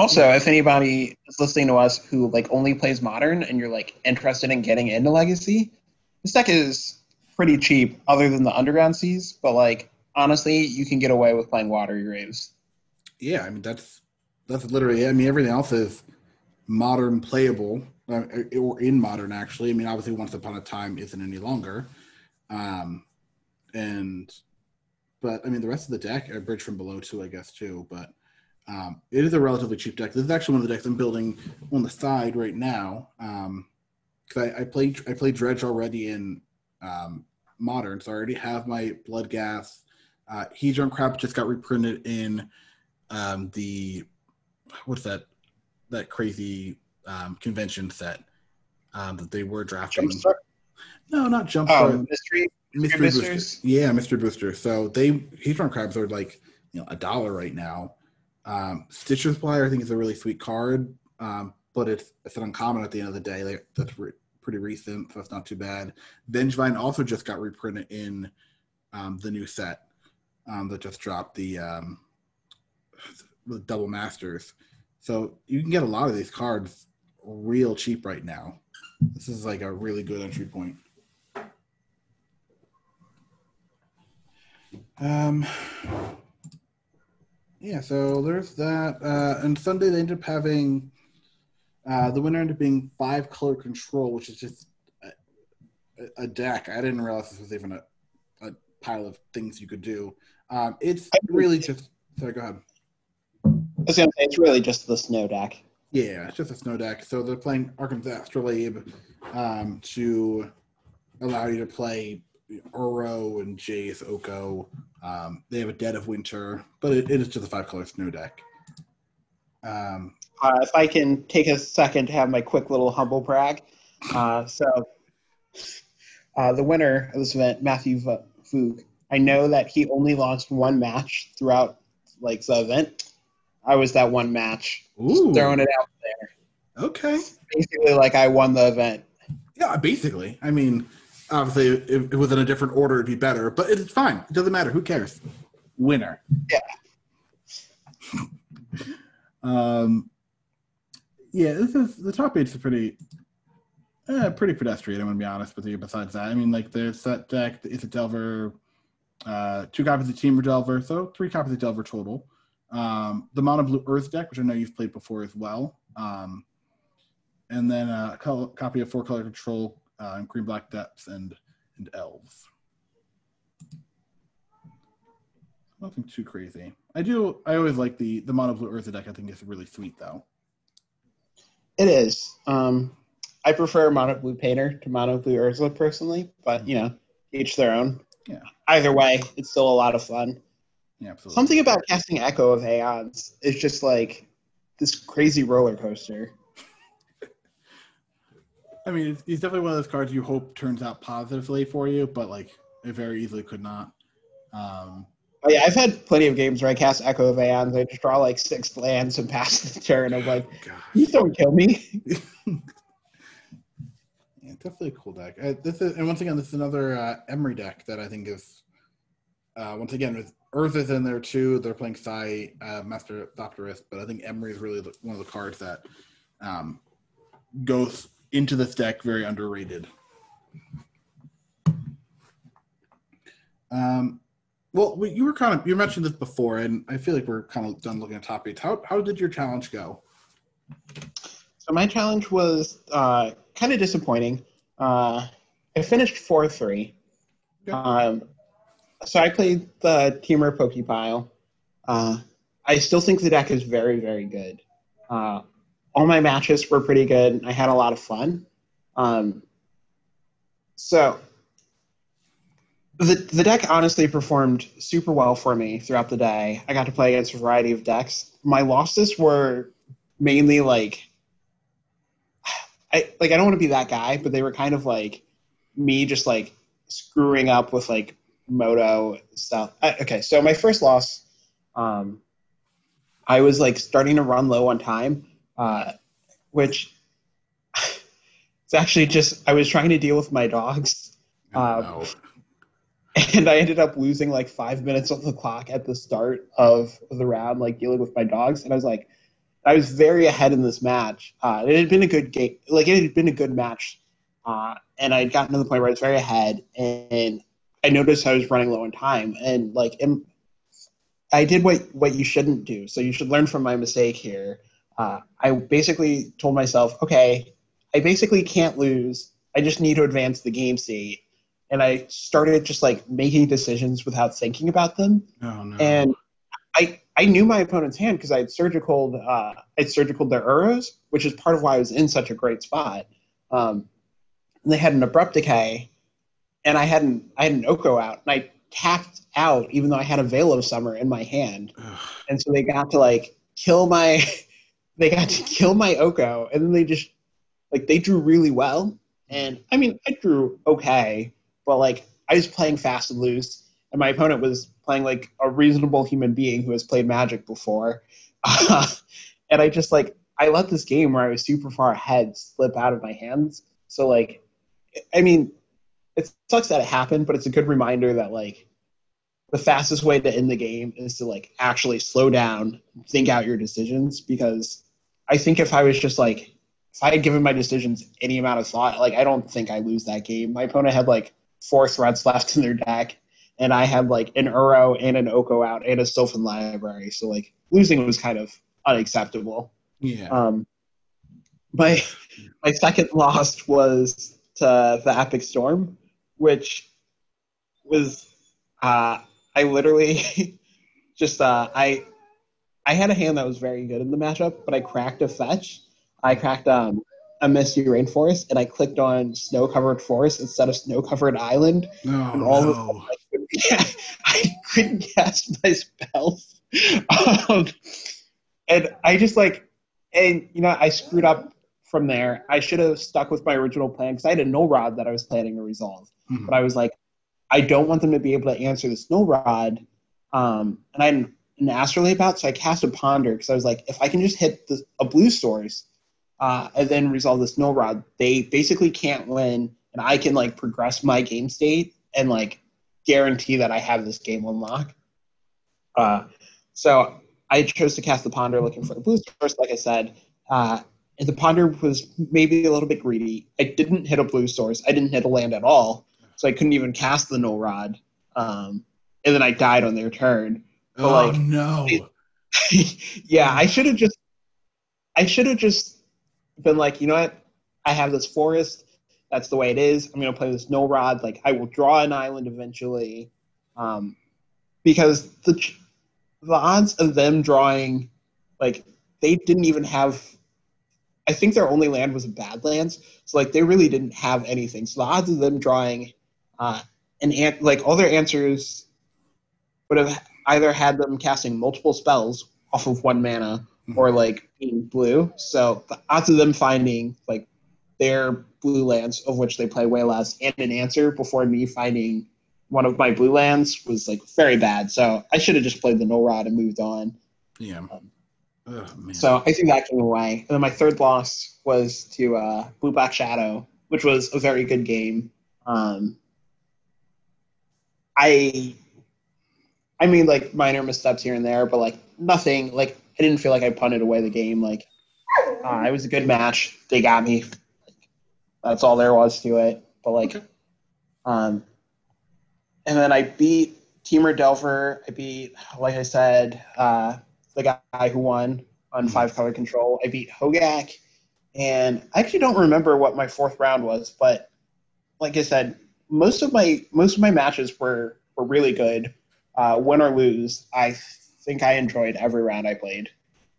Also, if anybody is listening to us who like only plays modern and you're like interested in getting into legacy, this deck is pretty cheap other than the underground seas, but like honestly, you can get away with playing water graves. Yeah, I mean that's that's literally. I mean everything else is modern playable uh, or in modern actually. I mean obviously Once Upon a Time isn't any longer, um, and but I mean the rest of the deck, a bridge from below too, I guess too. But um, it is a relatively cheap deck. This is actually one of the decks I'm building on the side right now. Um, because I, I played I played Dredge already in um, modern, so I already have my Bloodghast uh, Hedron Crab just got reprinted in um, the what's that that crazy um, convention set um, that they were drafting. Jumpstart? No, not Jumpstart. Oh, mystery. Mystery, mystery Booster. Yeah, Mystery Booster. So they Hedron Crabs are like you know a dollar right now. Um, Stitcher's Supplier I think is a really sweet card, um, but it's it's an uncommon at the end of the day. That's re- pretty recent, so that's not too bad. Vengevine also just got reprinted in um, the new set um, that just dropped the um, the double masters. So you can get a lot of these cards real cheap right now. This is like a really good entry point. Um, yeah, so there's that. Uh, and Sunday they ended up having uh, the winner ended up being five color control, which is just a, a deck. I didn't realize this was even a, a pile of things you could do. Um, it's really just. Sorry, go ahead. I was gonna say it's really just the snow deck. Yeah, it's just a snow deck. So they're playing Arcum's Astrolabe um, to allow you to play Uro and Jace Oko. Um, they have a Dead of Winter, but it, it is just a five color snow deck. Um, uh, if I can take a second to have my quick little humble brag. Uh, so, uh, the winner of this event, Matthew Voog, I know that he only lost one match throughout like the event. I was that one match. Ooh. throwing it out there. Okay. Basically, like I won the event. Yeah, basically. I mean, obviously, if it was in a different order, it'd be better, but it's fine. It doesn't matter. Who cares? Winner. Yeah. um. Yeah, this is the top eight is pretty, uh, pretty pedestrian. I'm gonna be honest with you. Besides that, I mean, like there's that deck. Is a Delver? uh, two copies of Temur Delver, so three copies of Delver total. Um, the Mono Blue Urza deck, which I know you've played before as well. Um, and then a copy of Four Color Control, uh, Green Black Depths, and, and Elves. Nothing too crazy. I do. I always like the the Mono Blue Urza deck. I think it's really sweet though. It is. Um, I prefer Mono Blue Painter to Mono Blue Urza personally, but you know, each their own. Yeah. Either way, it's still a lot of fun. Yeah, absolutely. Something about casting Echo of Aeons is just like this crazy roller coaster. I mean, he's definitely one of those cards you hope turns out positively for you, but like it very easily could not. Um, oh, yeah, I've had plenty of games where I cast Echo of Aeons. I just draw like six lands and pass the turn. I'm like, you don't kill me. Yeah, definitely a cool deck. Uh, this is, and once again, this is another uh, Emry deck that I think is, uh, once again, with Urza is in there too. They're playing Sai, uh, Master Thopterist, but I think Emry is really the, one of the cards that um, goes into this deck very underrated. Um, well, you were kind of you mentioned this before, and I feel like we're kind of done looking at top eight. How how did your challenge go? So my challenge was uh, kind of disappointing. Uh, I finished four three. Um, so I played the Temur Pokepile. Uh, I still think the deck is very very good. Uh, all my matches were pretty good. I had a lot of fun. Um, So the the deck honestly performed super well for me throughout the day. I got to play against a variety of decks. My losses were mainly like I like I don't want to be that guy, but they were kind of like me just like screwing up with like moto stuff. I, okay, so my first loss, um, I was like starting to run low on time, uh, which it's actually just I was trying to deal with my dogs. Oh, no. and I ended up losing like five minutes of the clock at the start of the round, like dealing with my dogs. And I was like, I was very ahead in this match. Uh, it had been a good game, like it had been a good match, uh, and I had gotten to the point where I was very ahead, and I noticed I was running low on time, and like I did what what you shouldn't do. So you should learn from my mistake here. Uh, I basically told myself, okay, I basically can't lose. I just need to advance the game state and I started just like making decisions without thinking about them. Oh no. And I I knew my opponent's hand because I had surgical uh, I surgical their Uros, which is part of why I was in such a great spot. Um, and they had an abrupt decay, and I had an I had an Oko out, and I tapped out even though I had a Veil of Summer in my hand, Ugh. and so they got to like kill my they got to kill my Oko, and then they just like they drew really well, and I mean I drew okay, but like I was playing fast and loose, and my opponent was playing like a reasonable human being who has played Magic before, and I just like I let this game where I was super far ahead slip out of my hands. So like, I mean, it sucks that it happened, but it's a good reminder that like the fastest way to end the game is to like actually slow down, think out your decisions because I think if I was just like if I had given my decisions any amount of thought, like I don't think I lose that game. My opponent had like four threats left in their deck, and I had like an Uro and an Oko out and a Sylvan library. So like losing was kind of unacceptable. Yeah. Um, my my second loss was to the Epic Storm, which was uh, I literally just uh, I I had a hand that was very good in the matchup, but I cracked a fetch. I cracked um, a misty rainforest, and I clicked on snow covered forest instead of snow covered island. no. and all of no. I couldn't cast my spells. Um, and I just like, and you know, I screwed up from there. I should have stuck with my original plan because I had a null rod that I was planning to resolve. Mhm. But I was like, I don't want them to be able to answer the snow rod. Um, and I an, astrolabe out, so I cast a ponder because I was like, if I can just hit the, a blue source uh, and then resolve the snow rod, they basically can't win, and I can like progress my game state and like guarantee that I have this game on lock. Uh, so I chose to cast the ponder looking for the blue source, like I said. Uh, and the ponder was maybe a little bit greedy. I didn't hit a blue source. I didn't hit a land at all, so I couldn't even cast the null rod. Um, and then I died on their turn. But, oh like, no. yeah, I should have just, I should have just been like, you know what? I have this forest. That's the way it is. I'm gonna play this null rod. Like I will draw an island eventually, um, because the the odds of them drawing, like they didn't even have. I think their only land was Badlands, so like they really didn't have anything. So the odds of them drawing, uh, an ant like all their answers would have either had them casting multiple spells off of one mana or like being blue. So the odds of them finding like their blue lands, of which they play way less, and an answer before me finding one of my blue lands was like very bad. So I should have just played the null rod and moved on. Yeah. Um, Oh. So I think that came away. And then my third loss was to uh, Blue Black Shadow, which was a very good game. Um, I, I mean, like minor missteps here and there, but like nothing. Like I didn't feel like I punted away the game. Like uh, it was a good match. They got me. That's all there was to it. But like, Okay. um, and then I beat Temur Delver. I beat, like I said, uh, the guy who won on five color control. I beat Hogaak, and I actually don't remember what my fourth round was, but like I said, most of my most of my matches were were really good. Uh, win or lose, I think I enjoyed every round I played.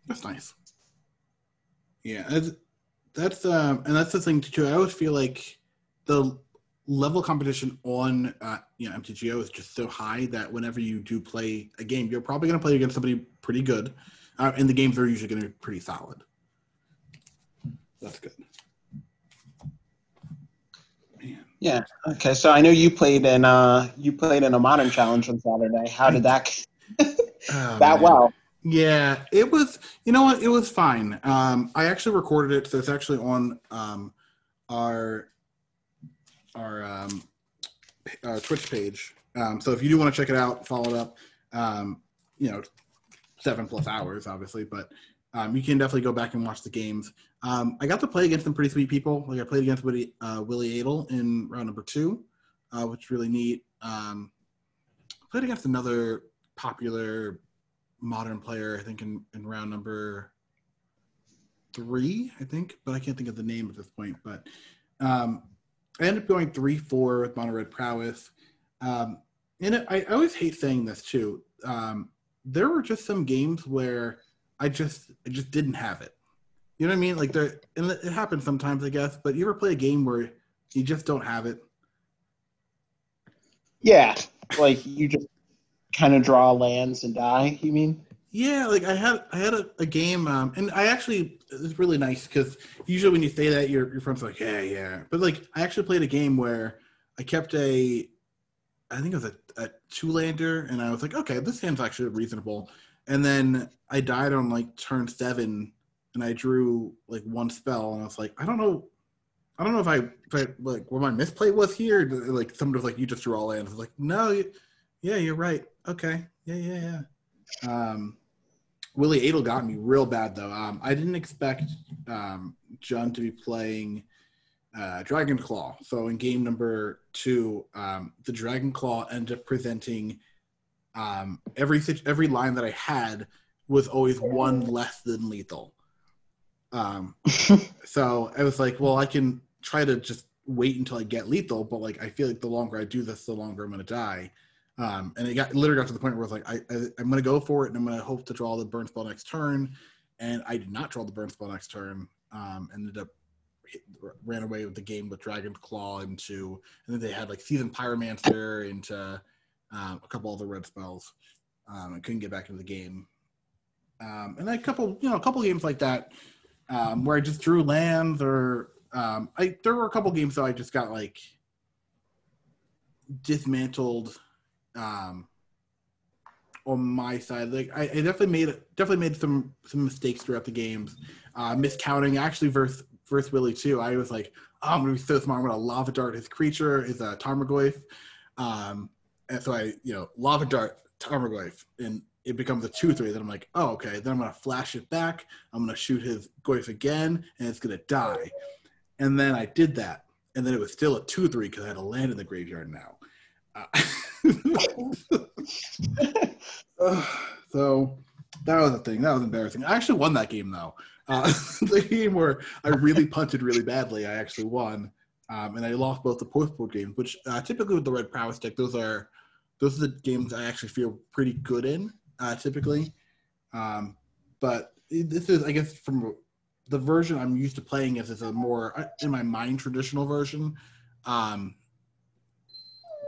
That's nice. Yeah, that's, that's um, and that's the thing too. I always feel like the level competition on uh, you know MTGO is just so high that whenever you do play a game, you're probably going to play against somebody pretty good, uh, and the games are usually going to be pretty solid. That's good. Man. Yeah. Okay. So I know you played in uh you played in a modern challenge on Saturday. How did that Oh, that well? Yeah, it was. You know what? It was fine. Um, I actually recorded it, so it's actually on um, our our um, our Twitch page. Um, so if you do want to check it out, follow it up. Um, you know, seven plus hours, obviously, but um, you can definitely go back and watch the games. Um, I got to play against some pretty sweet people. Like I played against Willie, uh, Willie Edel in round number two, uh, which is really neat. Um, played against another popular modern player, I think in, in round number three, I think, but I can't think of the name at this point. But um, I ended up going three four with Mono Red Prowess. Um, and it, I, I always hate saying this too. Um, there were just some games where I just I just didn't have it. You know what I mean? Like there, and it happens sometimes, I guess. But you ever play a game where you just don't have it? Yeah. Like you just kind of draw lands and die. You mean? Yeah, like I had I had a, a game, um, and I actually it's really nice because usually when you say that, your your friends like, yeah, yeah. But like I actually played a game where I kept a, I think it was a, a two lander, and I was like, okay, this hand's actually reasonable. And then I died on like turn seven, and I drew like one spell, and I was like, I don't know, I don't know if I, if I like what my misplay was here. Like someone was like, you just drew all lands. I was like, no, you, yeah, you're right. Okay, yeah, yeah, yeah. Um, Willie Edel got me real bad though. Um, I didn't expect um, John to be playing uh, Dragon Claw. So in game number two, um, the Dragon Claw ended up presenting um, every every line that I had was always one less than lethal. Um, so I was like, well, I can try to just wait until I get lethal, but like I feel like the longer I do this, the longer I'm gonna die. Um, and it got it literally got to the point where I was like, I, I I'm gonna go for it, and I'm gonna hope to draw the burn spell next turn. And I did not draw the burn spell next turn. Um, ended up hit, ran away with the game with Dragon Claw into, and then they had like Seasoned Pyromancer into um, a couple other red spells. Um, I couldn't get back into the game. Um, and then a couple, you know, a couple games like that um, where I just drew lands, or um, I there were a couple games that I just got like dismantled um, on my side. Like I, I definitely made definitely made some some mistakes throughout the games, uh, miscounting. Actually, versus versus Willie too. I was like, oh, I'm gonna be so smart. I'm gonna lava dart his creature is a Tarmogoyf, um, and so I you know lava dart Tarmogoyf, and it becomes a two three. Then I'm like, oh okay. Then I'm gonna flash it back. I'm gonna shoot his Goyf again, and it's gonna die. And then I did that, and then it was still a two three because I had to land in the graveyard now. Uh, so that was a thing. That was embarrassing. I actually won that game though. Uh, the game where I really punted really badly, I actually won, um, and I lost both the post-board games. Which uh, typically with the red prowess deck, those are those are the games I actually feel pretty good in. Uh, typically, um, but this is, I guess, from the version I'm used to playing is a more uh, in my mind traditional version. Um,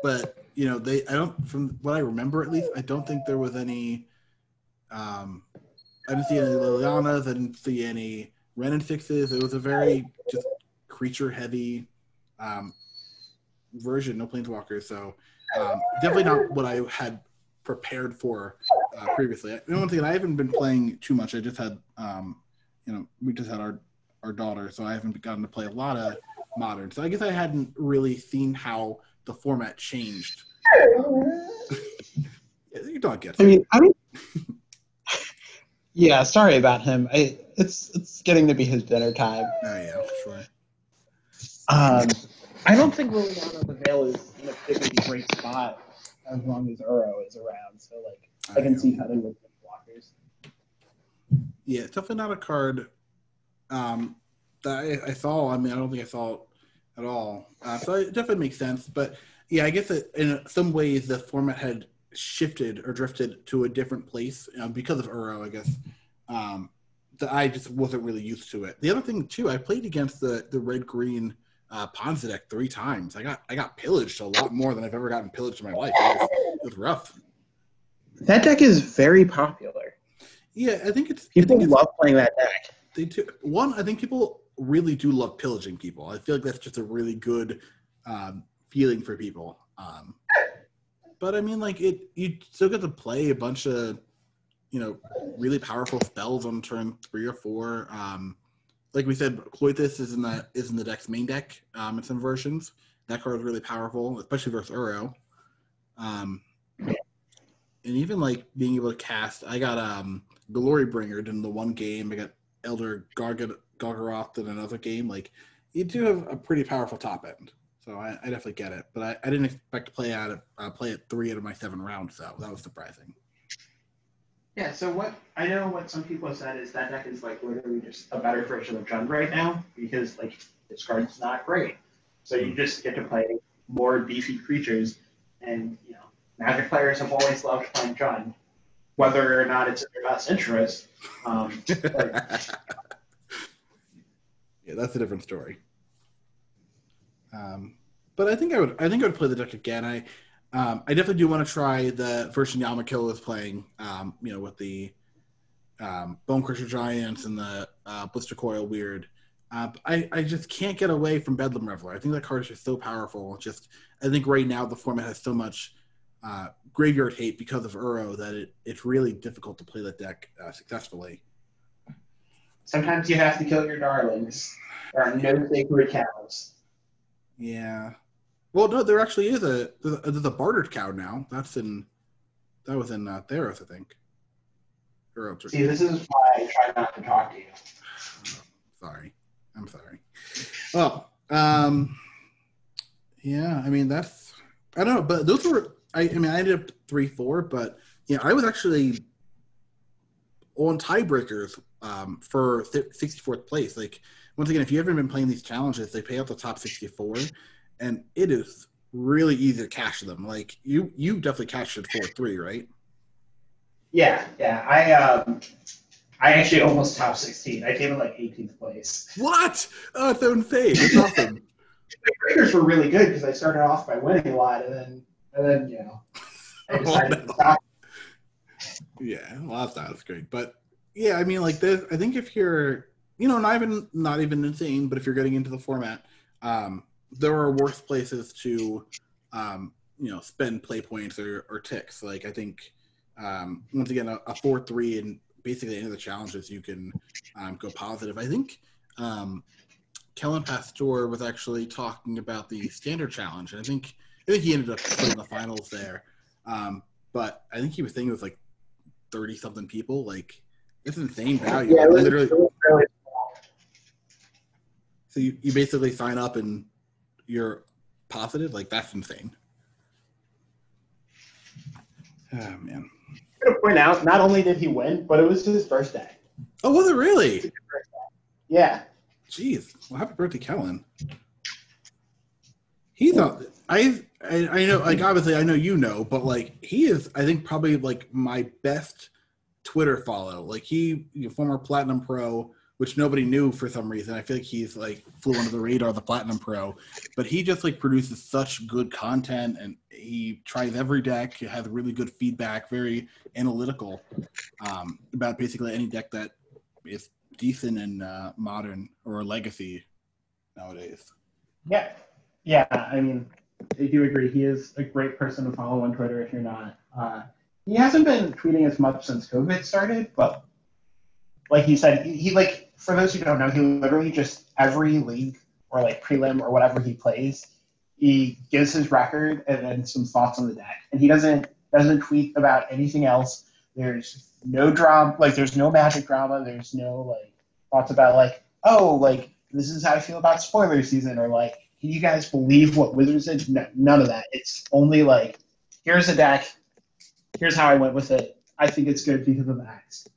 but you know, they I don't from what I remember at least, I don't think there was any. Um, I didn't see any Lilianas. I didn't see any Wrenn and Sixes. It was a very just creature heavy um, version, no planeswalkers. So um, definitely not what I had prepared for uh, previously. The one thing I haven't been playing too much. I just had, um, you know, we just had our our daughter, so I haven't gotten to play a lot of modern. So I guess I hadn't really seen how the format changed. you don't get. I mean, I don't. yeah. Sorry about him. I, it's it's getting to be his dinner time. Oh yeah, sure. Um, I don't think Liliana the Veil is in a particularly great spot as long as Uro is around. So like, I can see cutting with blockers. Yeah, definitely not a card um, that I, I saw. I mean, I don't think I thought at all. Uh, so it definitely makes sense. But yeah, I guess it, in some ways the format had shifted or drifted to a different place um, because of Uro, I guess. Um, that I just wasn't really used to it. The other thing too, I played against the the red green uh, Ponza deck three times. I got I got pillaged a lot more than I've ever gotten pillaged in my life. It was, it was rough. That deck is very popular. Yeah, I think it's People think it's, love playing that deck. they do. One, I think people really do love pillaging people. I feel like that's just a really good um, feeling for people. Um, but I mean, like it, you still get to play a bunch of, you know, really powerful spells on turn three or four. Um, like we said, Klothys is in the is in the deck's main deck um, in some versions. That card is really powerful, especially versus Uro. Um, and even like being able to cast, I got um Glorybringer in the one game. I got Elder Garg- Gargaroth in another game. Like you do have a pretty powerful top end, so I, I definitely get it. But I, I didn't expect to play out of uh, play it three out of my seven rounds, so that was surprising. Yeah, so what I know what some people have said is that deck is like literally just a better version of Jund right now because like this card's not great. So you just get to play more beefy creatures and you know, magic players have always loved playing Jund, whether or not it's in their best interest. Um, but yeah, that's a different story. Um, but I think I would I think I would play the deck again. I um, I definitely do want to try the version Yamakill is playing. Um, you know, with the um, Bonecrusher Giants and the uh, Blistercoil Weird. Uh, but I, I just can't get away from Bedlam Reveler. I think that card is just so powerful. Just I think right now the format has so much uh, graveyard hate because of Uro that it, it's really difficult to play that deck uh, successfully. sometimes you have to kill your darlings. There are no sacred cows. Yeah. Well, no, there actually is a there's a, there's a bartered cow now. That's in that was in uh, Theros, I think. Or See, this is why I try not to talk to you. sorry, I'm sorry. Well, um, yeah, I mean that's I don't know, but those were I, I mean I ended up three four, but yeah, I was actually on tiebreakers um, for sixty fourth place. Like once again, if you haven't been playing these challenges, they pay out the top sixty four, and it is really easy to cash them. Like you you definitely cashed it four three, right? Yeah, yeah. I um, I actually almost top 16. I came in like 18th place. What? Oh, it's insane. It's awesome. The graders were really good because I started off by winning a lot, and then and then you know I decided Oh, to stop. Yeah, well, that's that's great. But yeah, I mean, like this. I think if you're, you know, not even not even insane, but if you're getting into the format, um, there are worse places to, um, you know, spend play points or, or tix. Like I think, um, once again, a, a four three and basically any of the challenges you can um, go positive. I think. Um, Kellen Pastor was actually talking about the standard challenge, and I think I think he ended up in the finals there. Um, but I think he was thinking it was like thirty something people. Like it's insane value. Yeah, it was, Literally, really so you, you basically sign up and you're positive. Like that's insane. Oh man. I'm gonna point out, not only did he win, but it was his first day. Oh, was it really? Yeah, Jeez. Well, happy birthday, Kellen. He's not. I, I I know. Like obviously, I know you know, but like he is. I think probably like my best Twitter follow. Like he, you know, former Platinum Pro, which nobody knew for some reason. I feel like he's like flew under the radar the Platinum Pro, but he just like produces such good content, and he tries every deck. Has really good feedback, very analytical um, about basically any deck that is decent in uh, modern or legacy nowadays. yeah, yeah. I mean, I do agree. He is a great person to follow on Twitter. If you're not, uh, he hasn't been tweeting as much since COVID started, but like he said, he, he like for those who don't know, he literally just every league or like prelim or whatever he plays, he gives his record and then some thoughts on the deck, and he doesn't doesn't tweet about anything else. There's no drama, like there's no magic drama. There's no like thoughts about like oh like this is how I feel about spoiler season or like can you guys believe what Wizards did? No, none of that. It's only like here's a deck, here's how I went with it. I think it's good because of X.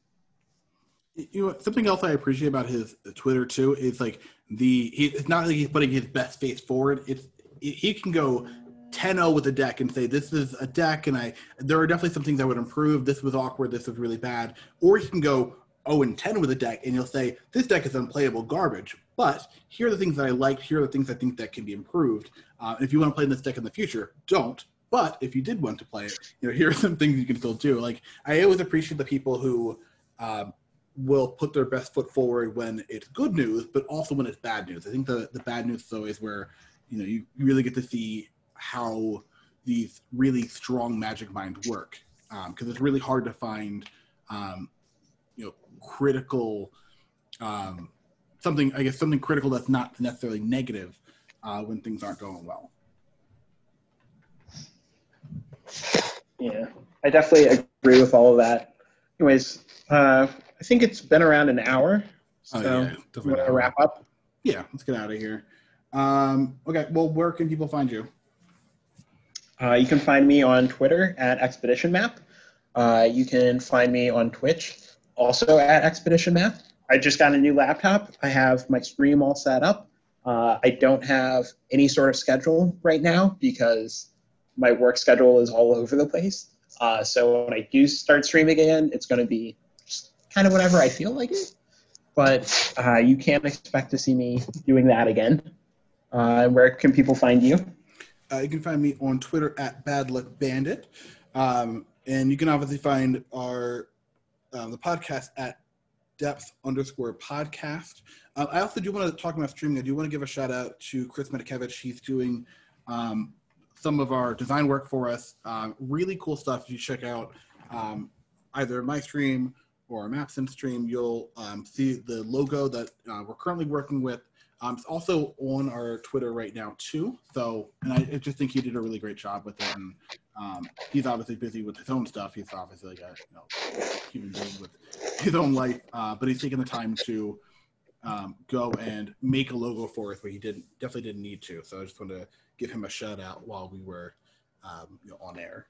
You know, something else I appreciate about his Twitter too is like the he, it's not like he's putting his best face forward. It's he can go 10-0 with a deck and say this is a deck and I there are definitely some things I would improve. This was awkward. This was really bad. Or he can go 0 and 10 with a deck, and you'll say, This deck is unplayable garbage, but here are the things that I liked, here are the things I think that can be improved. Uh, if you want to play this deck in the future, don't. But if you did want to play it, you know, here are some things you can still do. Like I always appreciate the people who um, will put their best foot forward when it's good news, but also when it's bad news. I think the the bad news is always where you know you, really get to see how these really strong magic minds work because um, it's really hard to find um, you know critical um, something I guess something critical that's not necessarily negative uh, when things aren't going well. Yeah, I definitely agree with all of that. Anyways, uh, I think it's been around an hour. So oh, yeah, definitely. Want to wrap up? Yeah, let's get out of here. Um, okay, well, where can people find you? Uh, you can find me on Twitter at Expedition Map. Uh, you can find me on Twitch, also at Expedition Map. I just got a new laptop. I have my stream all set up. Uh, I don't have any sort of schedule right now because my work schedule is all over the place. Uh, so when I do start streaming again, it's going to be kind of whatever I feel like it. But uh, you can't expect to see me doing that again. Uh, where can people find you? Uh, you can find me on Twitter at Bad Luck Bandit, um, and you can obviously find our um, the podcast at Depth underscore podcast. Uh, I also do want to talk about streaming. I do want to give a shout out to Chris Medikevich. He's doing um, some of our design work for us. Uh, really cool stuff. If you check out um, either my stream or Mapson stream, you'll um, see the logo that uh, we're currently working with. Um, it's also on our Twitter right now too. So, and I, I, just think he did a really great job with it. And um, he's obviously busy with his own stuff. He's obviously like a you know, human being with his own life, uh, but he's taken the time to um, go and make a logo for us, but he didn't definitely didn't need to. So I just wanted to give him a shout out while we were um, you know, on air.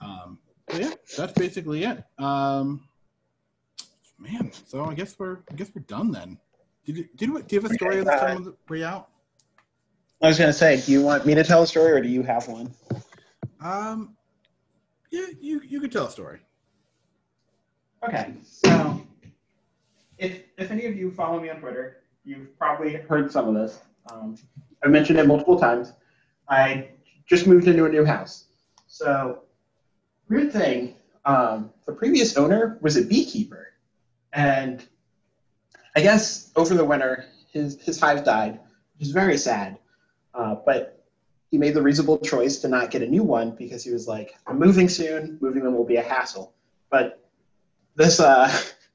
Um, yeah, that's basically it. Um, man, so I guess we're I guess we're done then. Did you, did you, do you have a story of the time of the out? I was gonna say, do you want me to tell a story or do you have one? Um, yeah, you you could tell a story. Okay, so if if any of you follow me on Twitter, you've probably heard some of this. Um, I've mentioned it multiple times. I just moved into a new house. So, weird thing, um, the previous owner was a beekeeper. And I guess over the winter, his, his hive died, which is very sad. Uh, but he made the reasonable choice to not get a new one because he was like, I'm moving soon, moving them will be a hassle. But this, uh,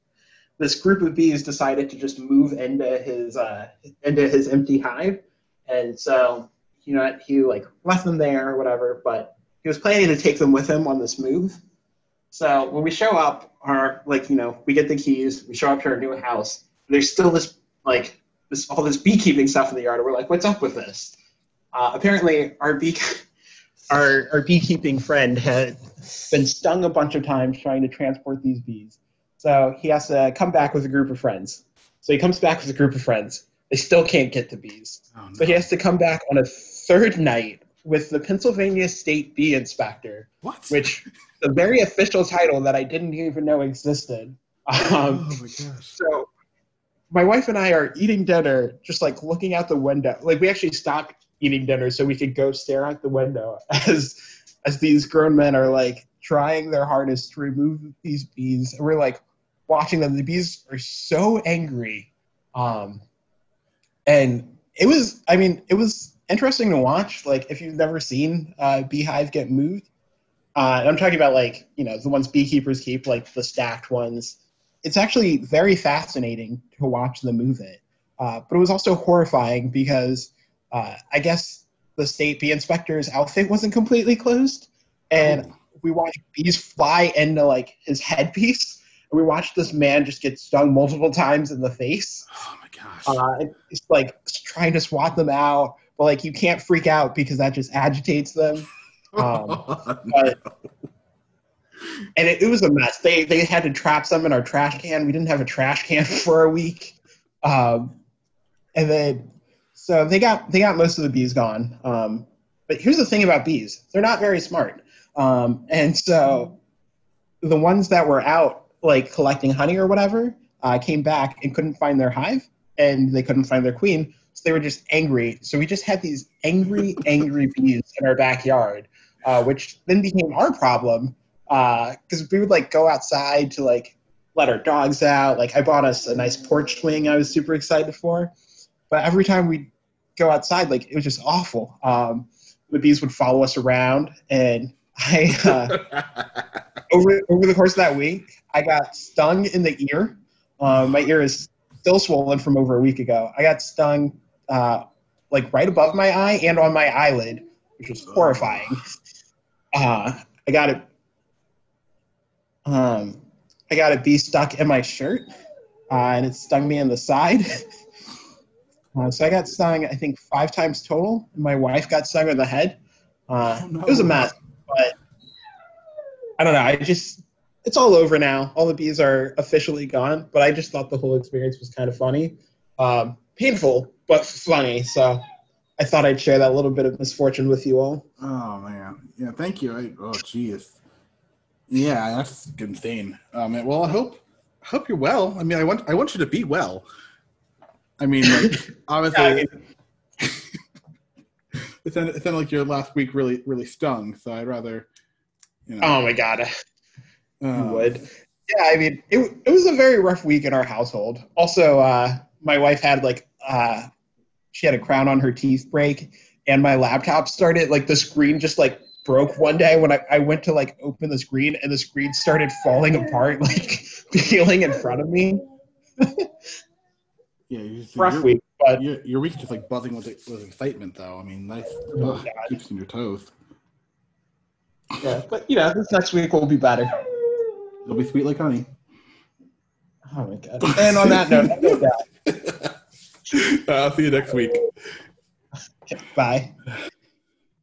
this group of bees decided to just move into his, uh, into his empty hive and so, you know, he like left them there or whatever, but he was planning to take them with him on this move. So when we show up, our like, you know, we get the keys, we show up to our new house. There's still this like this all this beekeeping stuff in the yard. And we're like, what's up with this? Uh, apparently, our bee our our beekeeping friend had been stung a bunch of times trying to transport these bees. So he has to come back with a group of friends. So he comes back with a group of friends. They still can't get the bees. Oh, no. So he has to come back on a third night with the Pennsylvania State Bee Inspector, what? which the very official title that I didn't even know existed. Um, oh my gosh. So my wife and I are eating dinner, just like looking out the window. Like we actually stopped eating dinner so we could go stare out the window as as these grown men are like trying their hardest to remove these bees. And we're like watching them. The bees are so angry. Um, and it was i mean it was interesting to watch like if you've never seen uh, beehive get moved uh, i'm talking about like you know the ones beekeepers keep like the stacked ones it's actually very fascinating to watch them move it uh, but it was also horrifying because uh, i guess the state bee inspector's outfit wasn't completely closed and oh. we watched bees fly into like his headpiece and we watched this man just get stung multiple times in the face oh my gosh. Uh, it's like trying to swat them out, but like you can't freak out because that just agitates them. Um, oh, but, and it, it, was a mess. They they had to trap some in our trash can. We didn't have a trash can for a week, um, and then so they got they got most of the bees gone. Um, but here's the thing about bees: they're not very smart, um, and so the ones that were out like collecting honey or whatever uh, came back and couldn't find their hive and they couldn't find their queen. So they were just angry. So we just had these angry, angry bees in our backyard, uh, which then became our problem because uh, we would like go outside to like let our dogs out. Like I bought us a nice porch swing I was super excited for. But every time we go outside, like it was just awful. Um, the bees would follow us around and I uh, over over the course of that week, I got stung in the ear. Um, my ear is still swollen from over a week ago. I got stung uh, like right above my eye and on my eyelid, which was horrifying. Uh, I got it. Um, I got a bee stuck in my shirt, uh, and it stung me in the side. Uh, so I got stung, I think, five times total. And my wife got stung in the head. Uh, oh, no. It was a mess, but I don't know. I just it's all over now. All the bees are officially gone, but I just thought the whole experience was kind of funny, um, painful but funny. So I thought I'd share that little bit of misfortune with you all. Oh man, yeah, thank you. I, oh jeez, yeah, that's insane. Um, well, I hope I hope you're well. I mean, I want I want you to be well. I mean, like obviously. yeah, I mean, it sounded, it sounded like your last week really really stung. So I'd rather. You know, oh my god, uh, would. Yeah, I mean, it it was a very rough week in our household. Also, uh, my wife had like uh, she had a crown on her teeth break, and my laptop started like the screen just like broke one day when I, I went to like open the screen and the screen started falling apart, like peeling in front of me. Yeah, you rough your, week, but your, your week's just like buzzing with, with excitement, though. I mean, nice oh, keeps you on your toes. Yeah, but you know, this next week will be better. It'll be sweet like honey. Oh my god! And on that note, I'll see you next week. Bye.